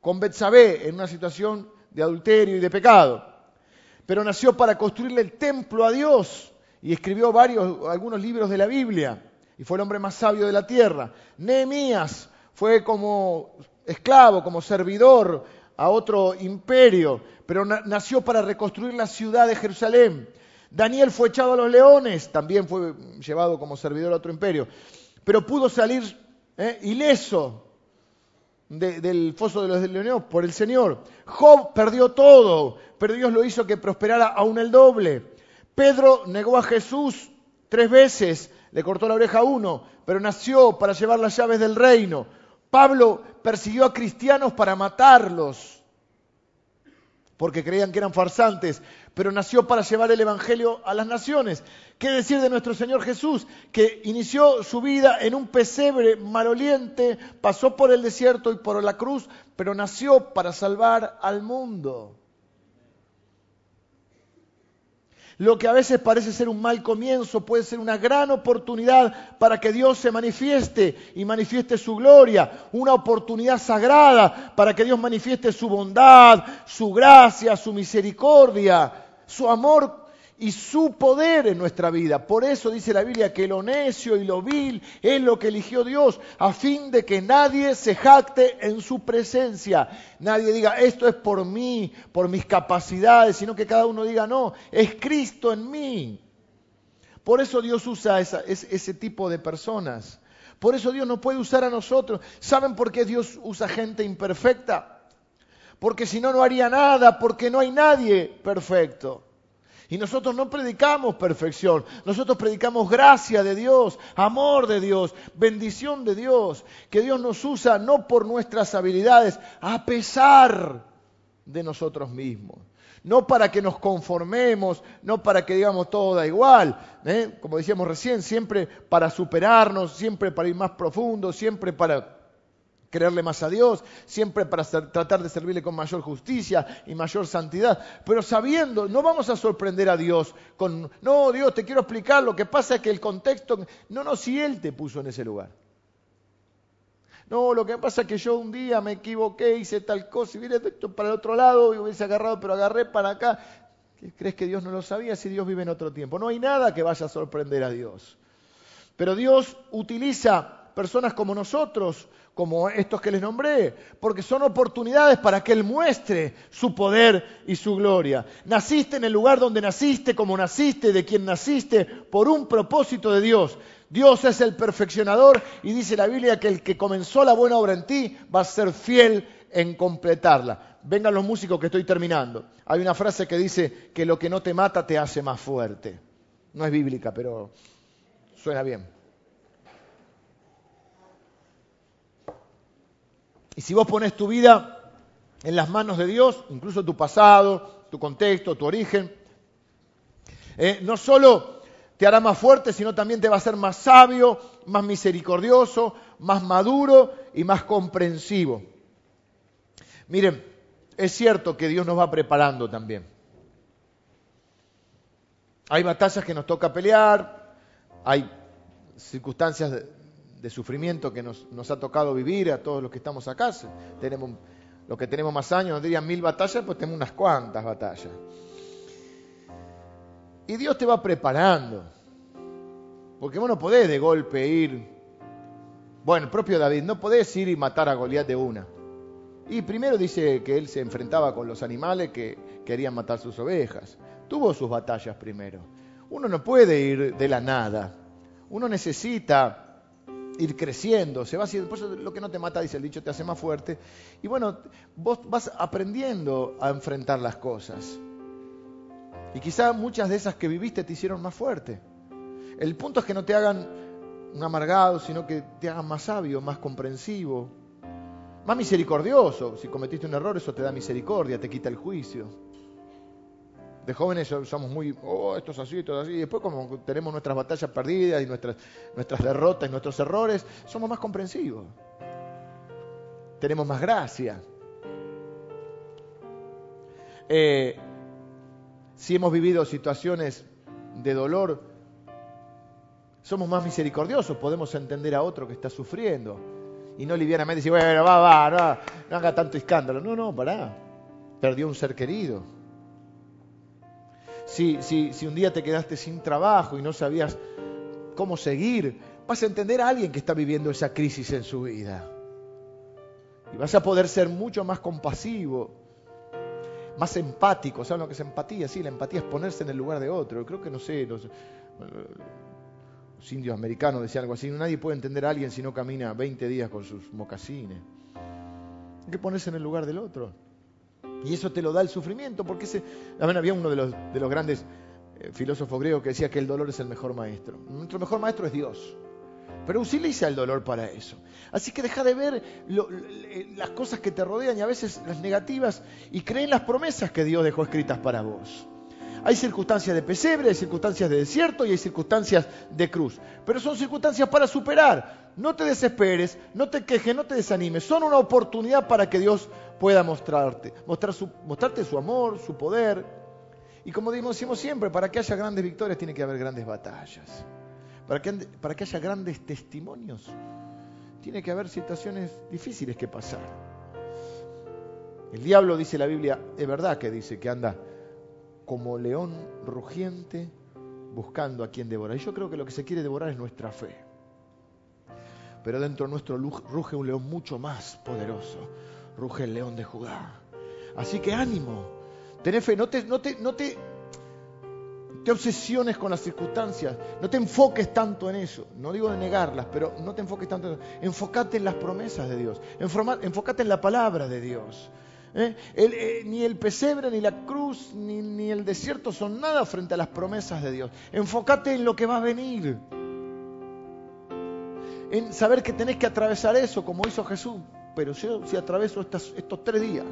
con Betsabé en una situación de adulterio y de pecado. Pero nació para construirle el templo a Dios y escribió varios, algunos libros de la Biblia y fue el hombre más sabio de la tierra. Nehemías fue como esclavo, como servidor a otro imperio, pero nació para reconstruir la ciudad de Jerusalén. Daniel fue echado a los leones, también fue llevado como servidor a otro imperio, pero pudo salir eh, ileso del foso de los leones por el Señor. Job perdió todo, pero Dios lo hizo que prosperara aún el doble. Pedro negó a Jesús tres veces, le cortó la oreja a uno, pero nació para llevar las llaves del reino. Pablo persiguió a cristianos para matarlos, porque creían que eran farsantes, pero nació para llevar el Evangelio a las naciones. ¿Qué decir de nuestro Señor Jesús, que inició su vida en un pesebre maloliente, pasó por el desierto y por la cruz, pero nació para salvar al mundo? Lo que a veces parece ser un mal comienzo puede ser una gran oportunidad para que Dios se manifieste y manifieste su gloria, una oportunidad sagrada para que Dios manifieste su bondad, su gracia, su misericordia, su amor y su poder en nuestra vida. Por eso dice la Biblia que lo necio y lo vil es lo que eligió Dios, a fin de que nadie se jacte en su presencia. Nadie diga, esto es por mí, por mis capacidades, sino que cada uno diga, no, es Cristo en mí. Por eso Dios usa ese tipo de personas. Por eso Dios no puede usar a nosotros. ¿Saben por qué Dios usa gente imperfecta? Porque si no, no haría nada, porque no hay nadie perfecto. Y nosotros no predicamos perfección, nosotros predicamos gracia de Dios, amor de Dios, bendición de Dios, que Dios nos usa no por nuestras habilidades, a pesar de nosotros mismos. No para que nos conformemos, no para que digamos todo da igual, ¿eh? como decíamos recién, siempre para superarnos, siempre para ir más profundo, siempre para creerle más a Dios, siempre para tratar de servirle con mayor justicia y mayor santidad, pero sabiendo, no vamos a sorprender a Dios con, no, Dios, te quiero explicar, lo que pasa es que el contexto, no, no, si Él te puso en ese lugar. No, lo que pasa es que yo un día me equivoqué, hice tal cosa y vine para el otro lado y hubiese agarrado, pero agarré para acá. ¿Crees que Dios no lo sabía si Dios vive en otro tiempo? No hay nada que vaya a sorprender a Dios. Pero Dios utiliza personas como nosotros como estos que les nombré, porque son oportunidades para que Él muestre su poder y su gloria. Naciste en el lugar donde naciste, como naciste, de quien naciste, por un propósito de Dios. Dios es el perfeccionador y dice la Biblia que el que comenzó la buena obra en ti va a ser fiel en completarla. Vengan los músicos que estoy terminando. Hay una frase que dice que lo que no te mata te hace más fuerte. No es bíblica, pero suena bien. Y si vos pones tu vida en las manos de Dios, incluso tu pasado, tu contexto, tu origen, eh, no solo te hará más fuerte, sino también te va a hacer más sabio, más misericordioso, más maduro y más comprensivo. Miren, es cierto que Dios nos va preparando también. Hay batallas que nos toca pelear, hay circunstancias de sufrimiento que nos, ha tocado vivir a todos los que estamos acá. Tenemos, los que tenemos más años nos dirían mil batallas, pues tenemos unas cuantas batallas. Y Dios te va preparando. Porque vos no podés de golpe ir. Bueno, propio David, no podés ir y matar a Goliat de una. Y primero dice que él se enfrentaba con los animales que querían matar sus ovejas. Tuvo sus batallas primero. Uno no puede ir de la nada. Uno necesita ir creciendo, se va haciendo, por eso lo que no te mata, dice el dicho, te hace más fuerte. Y bueno, vos vas aprendiendo a enfrentar las cosas. Y quizá muchas de esas que viviste te hicieron más fuerte. El punto es que no te hagan un amargado, sino que te hagan más sabio, más comprensivo, más misericordioso. Si cometiste un error, eso te da misericordia, te quita el juicio de jóvenes somos muy, oh, esto es así, esto es así. Y después, como tenemos nuestras batallas perdidas y nuestras, nuestras derrotas y nuestros errores, somos más comprensivos. Tenemos más gracia. Eh, si hemos vivido situaciones de dolor, somos más misericordiosos, podemos entender a otro que está sufriendo. Y no livianamente decir, bueno, va, va, no, no haga tanto escándalo. No, no, pará. Perdió un ser querido si, si, si un día te quedaste sin trabajo y no sabías cómo seguir, vas a entender a alguien que está viviendo esa crisis en su vida. Y vas a poder ser mucho más compasivo, más empático. ¿Saben lo que es empatía? Sí, la empatía es ponerse en el lugar de otro. Creo que, no sé, los, los indios americanos decían algo así. Nadie puede entender a alguien si no camina 20 días con sus mocasines. Hay que ponerse en el lugar del otro. Y eso te lo da el sufrimiento, porque ese, había uno de los, de los grandes eh, filósofos griegos que decía que el dolor es el mejor maestro. Nuestro mejor maestro es Dios. Pero utiliza el dolor para eso. Así que deja de ver las cosas que te rodean y a veces las negativas y cree en las promesas que Dios dejó escritas para vos. Hay circunstancias de pesebre, hay circunstancias de desierto y hay circunstancias de cruz. Pero son circunstancias para superar. No te desesperes, no te quejes, no te desanimes. Son una oportunidad para que Dios pueda mostrarte, mostrar su, mostrarte su amor, su poder. Y como decimos siempre, para que haya grandes victorias tiene que haber grandes batallas. Para que, para que haya grandes testimonios, tiene que haber situaciones difíciles que pasar. El diablo, dice la Biblia, es verdad que dice que anda como león rugiente buscando a quien devorar. Y yo creo que lo que se quiere devorar es nuestra fe. Pero dentro nuestro ruge un león mucho más poderoso. Ruge el león de Judá. Así que ánimo. Tené fe. No te, no te, no te, te obsesiones con las circunstancias. No te enfoques tanto en eso. No digo de negarlas, pero no te enfoques tanto en eso. Enfócate en las promesas de Dios. Enfócate en la palabra de Dios. ¿Eh? Eh, ni el pesebre, ni la cruz, ni, el desierto son nada frente a las promesas de Dios. Enfócate en lo que va a venir. En saber que tenés que atravesar eso, como hizo Jesús. Pero yo si atraveso estos tres días,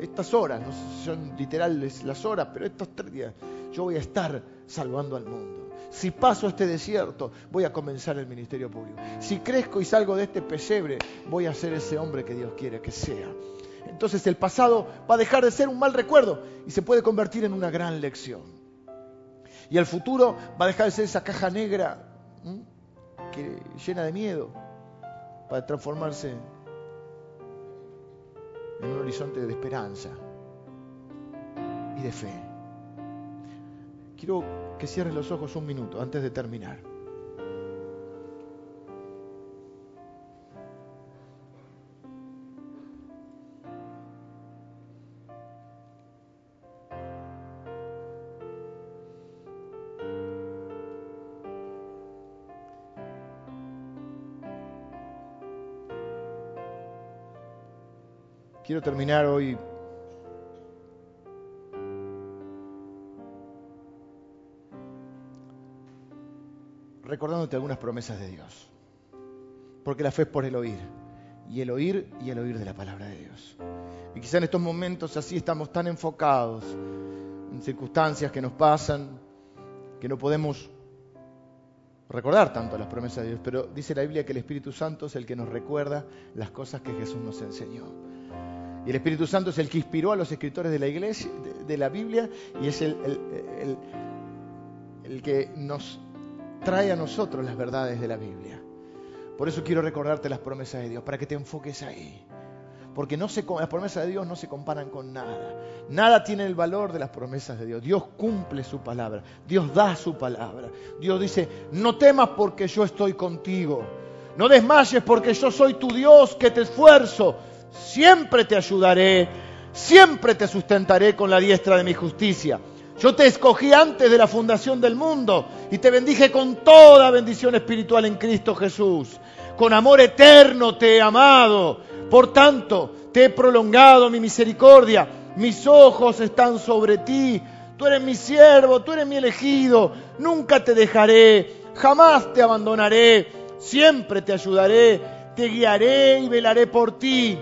estas horas, no son literales las horas, pero estos tres días, yo voy a estar salvando al mundo. Si paso este desierto, voy a comenzar el ministerio público. Si crezco y salgo de este pesebre, voy a ser ese hombre que Dios quiere que sea. Entonces el pasado va a dejar de ser un mal recuerdo y se puede convertir en una gran lección. Y el futuro va a dejar de ser esa caja negra que llena de miedo para transformarse en un horizonte de esperanza y de fe. Quiero que cierres los ojos un minuto antes de terminar. Terminar hoy recordándote algunas promesas de Dios. Porque la fe es por el oír. Y el oír y el oír de la palabra de Dios. Y quizá en estos momentos así estamos tan enfocados en circunstancias que nos pasan que no podemos recordar tanto las promesas de Dios. Pero dice la Biblia que el Espíritu Santo es el que nos recuerda las cosas que Jesús nos enseñó. Y el Espíritu Santo es el que inspiró a los escritores de la iglesia, de, la Biblia, y es el, el, que nos trae a nosotros las verdades de la Biblia. Por eso quiero recordarte las promesas de Dios, para que te enfoques ahí. Porque no se, las promesas de Dios no se comparan con nada. Nada tiene el valor de las promesas de Dios. Dios cumple su palabra. Dios da su palabra. Dios dice, no temas porque yo estoy contigo. No desmayes porque yo soy tu Dios que te esfuerzo siempre te ayudaré, siempre te sustentaré con la diestra de mi justicia. Yo te escogí antes de la fundación del mundo y te bendije con toda bendición espiritual en Cristo Jesús. Con amor eterno te he amado. Por tanto, te he prolongado mi misericordia. Mis ojos están sobre ti. Tú eres mi siervo, tú eres mi elegido. Nunca te dejaré, jamás te abandonaré. Siempre te ayudaré, te guiaré y velaré por ti.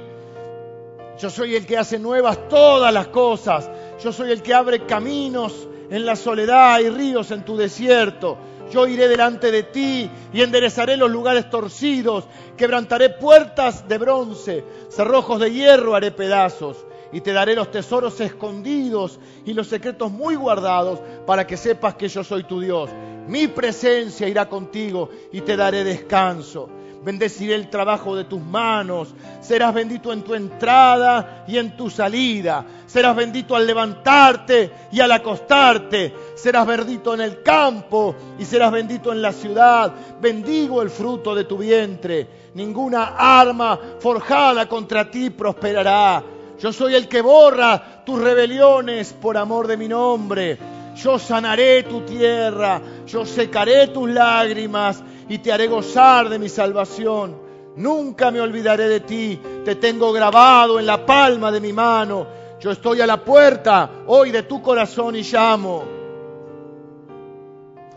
Yo soy el que hace nuevas todas las cosas. Yo soy el que abre caminos en la soledad y ríos en tu desierto. Yo iré delante de ti y enderezaré los lugares torcidos, quebrantaré puertas de bronce, cerrojos de hierro haré pedazos, y te daré los tesoros escondidos y los secretos muy guardados, para que sepas que yo soy tu Dios. Mi presencia irá contigo y te daré descanso bendeciré el trabajo de tus manos, serás bendito en tu entrada y en tu salida, serás bendito al levantarte y al acostarte, serás bendito en el campo y serás bendito en la ciudad, bendigo el fruto de tu vientre, ninguna arma forjada contra ti prosperará. Yo soy el que borra tus rebeliones por amor de mi nombre. Yo sanaré tu tierra, yo secaré tus lágrimas y te haré gozar de mi salvación. Nunca me olvidaré de ti, te tengo grabado en la palma de mi mano. Yo estoy a la puerta hoy de tu corazón y llamo.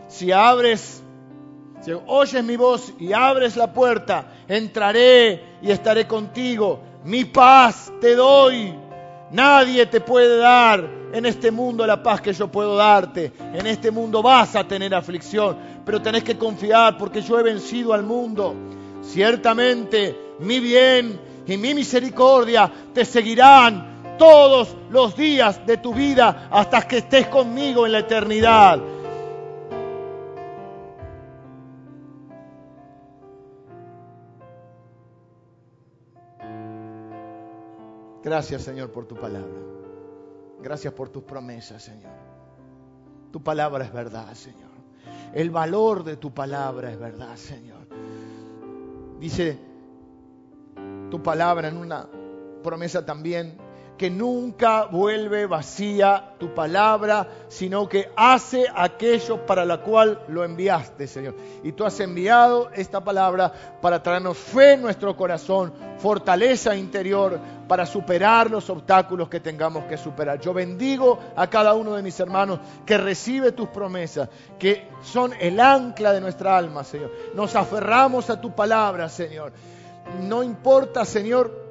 Si abres, si oyes mi voz y abres la puerta, entraré y estaré contigo. Mi paz te doy. Nadie te puede dar en este mundo la paz que yo puedo darte. En este mundo vas a tener aflicción, pero tenés que confiar porque yo he vencido al mundo. Ciertamente mi bien y mi misericordia te seguirán todos los días de tu vida hasta que estés conmigo en la eternidad. Gracias Señor por tu palabra. Gracias por tus promesas, Señor. Tu palabra es verdad, Señor. El valor de tu palabra es verdad, Señor. Dice tu palabra en una promesa también que nunca vuelve vacía tu palabra, sino que hace aquello para la cual lo enviaste, Señor. Y tú has enviado esta palabra para traernos fe en nuestro corazón, fortaleza interior, para superar los obstáculos que tengamos que superar. Yo bendigo a cada uno de mis hermanos que recibe tus promesas, que son el ancla de nuestra alma, Señor. Nos aferramos a tu palabra, Señor. No importa, Señor,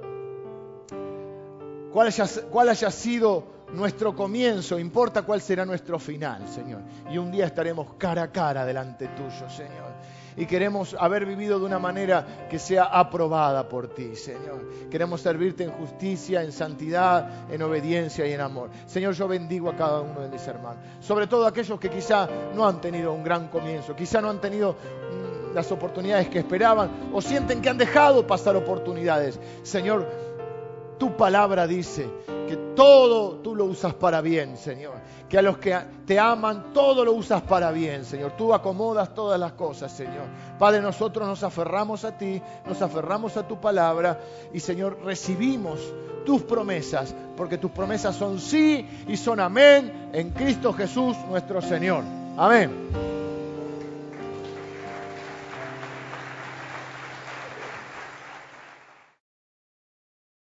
cuál haya, sido nuestro comienzo, importa cuál será nuestro final, Señor. Y un día estaremos cara a cara delante tuyo, Señor. Y queremos haber vivido de una manera que sea aprobada por ti, Señor. Queremos servirte en justicia, en santidad, en obediencia y en amor. Señor, yo bendigo a cada uno de mis hermanos. Sobre todo aquellos que quizá no han tenido un gran comienzo, quizá no han tenido mm, las oportunidades que esperaban o sienten que han dejado pasar oportunidades. Señor, tu palabra dice que todo tú lo usas para bien, Señor. Que a los que te aman, todo lo usas para bien, Señor. Tú acomodas todas las cosas, Señor. Padre, nosotros nos aferramos a ti, nos aferramos a tu palabra y, Señor, recibimos tus promesas, porque tus promesas son sí y son amén en Cristo Jesús nuestro Señor. Amén.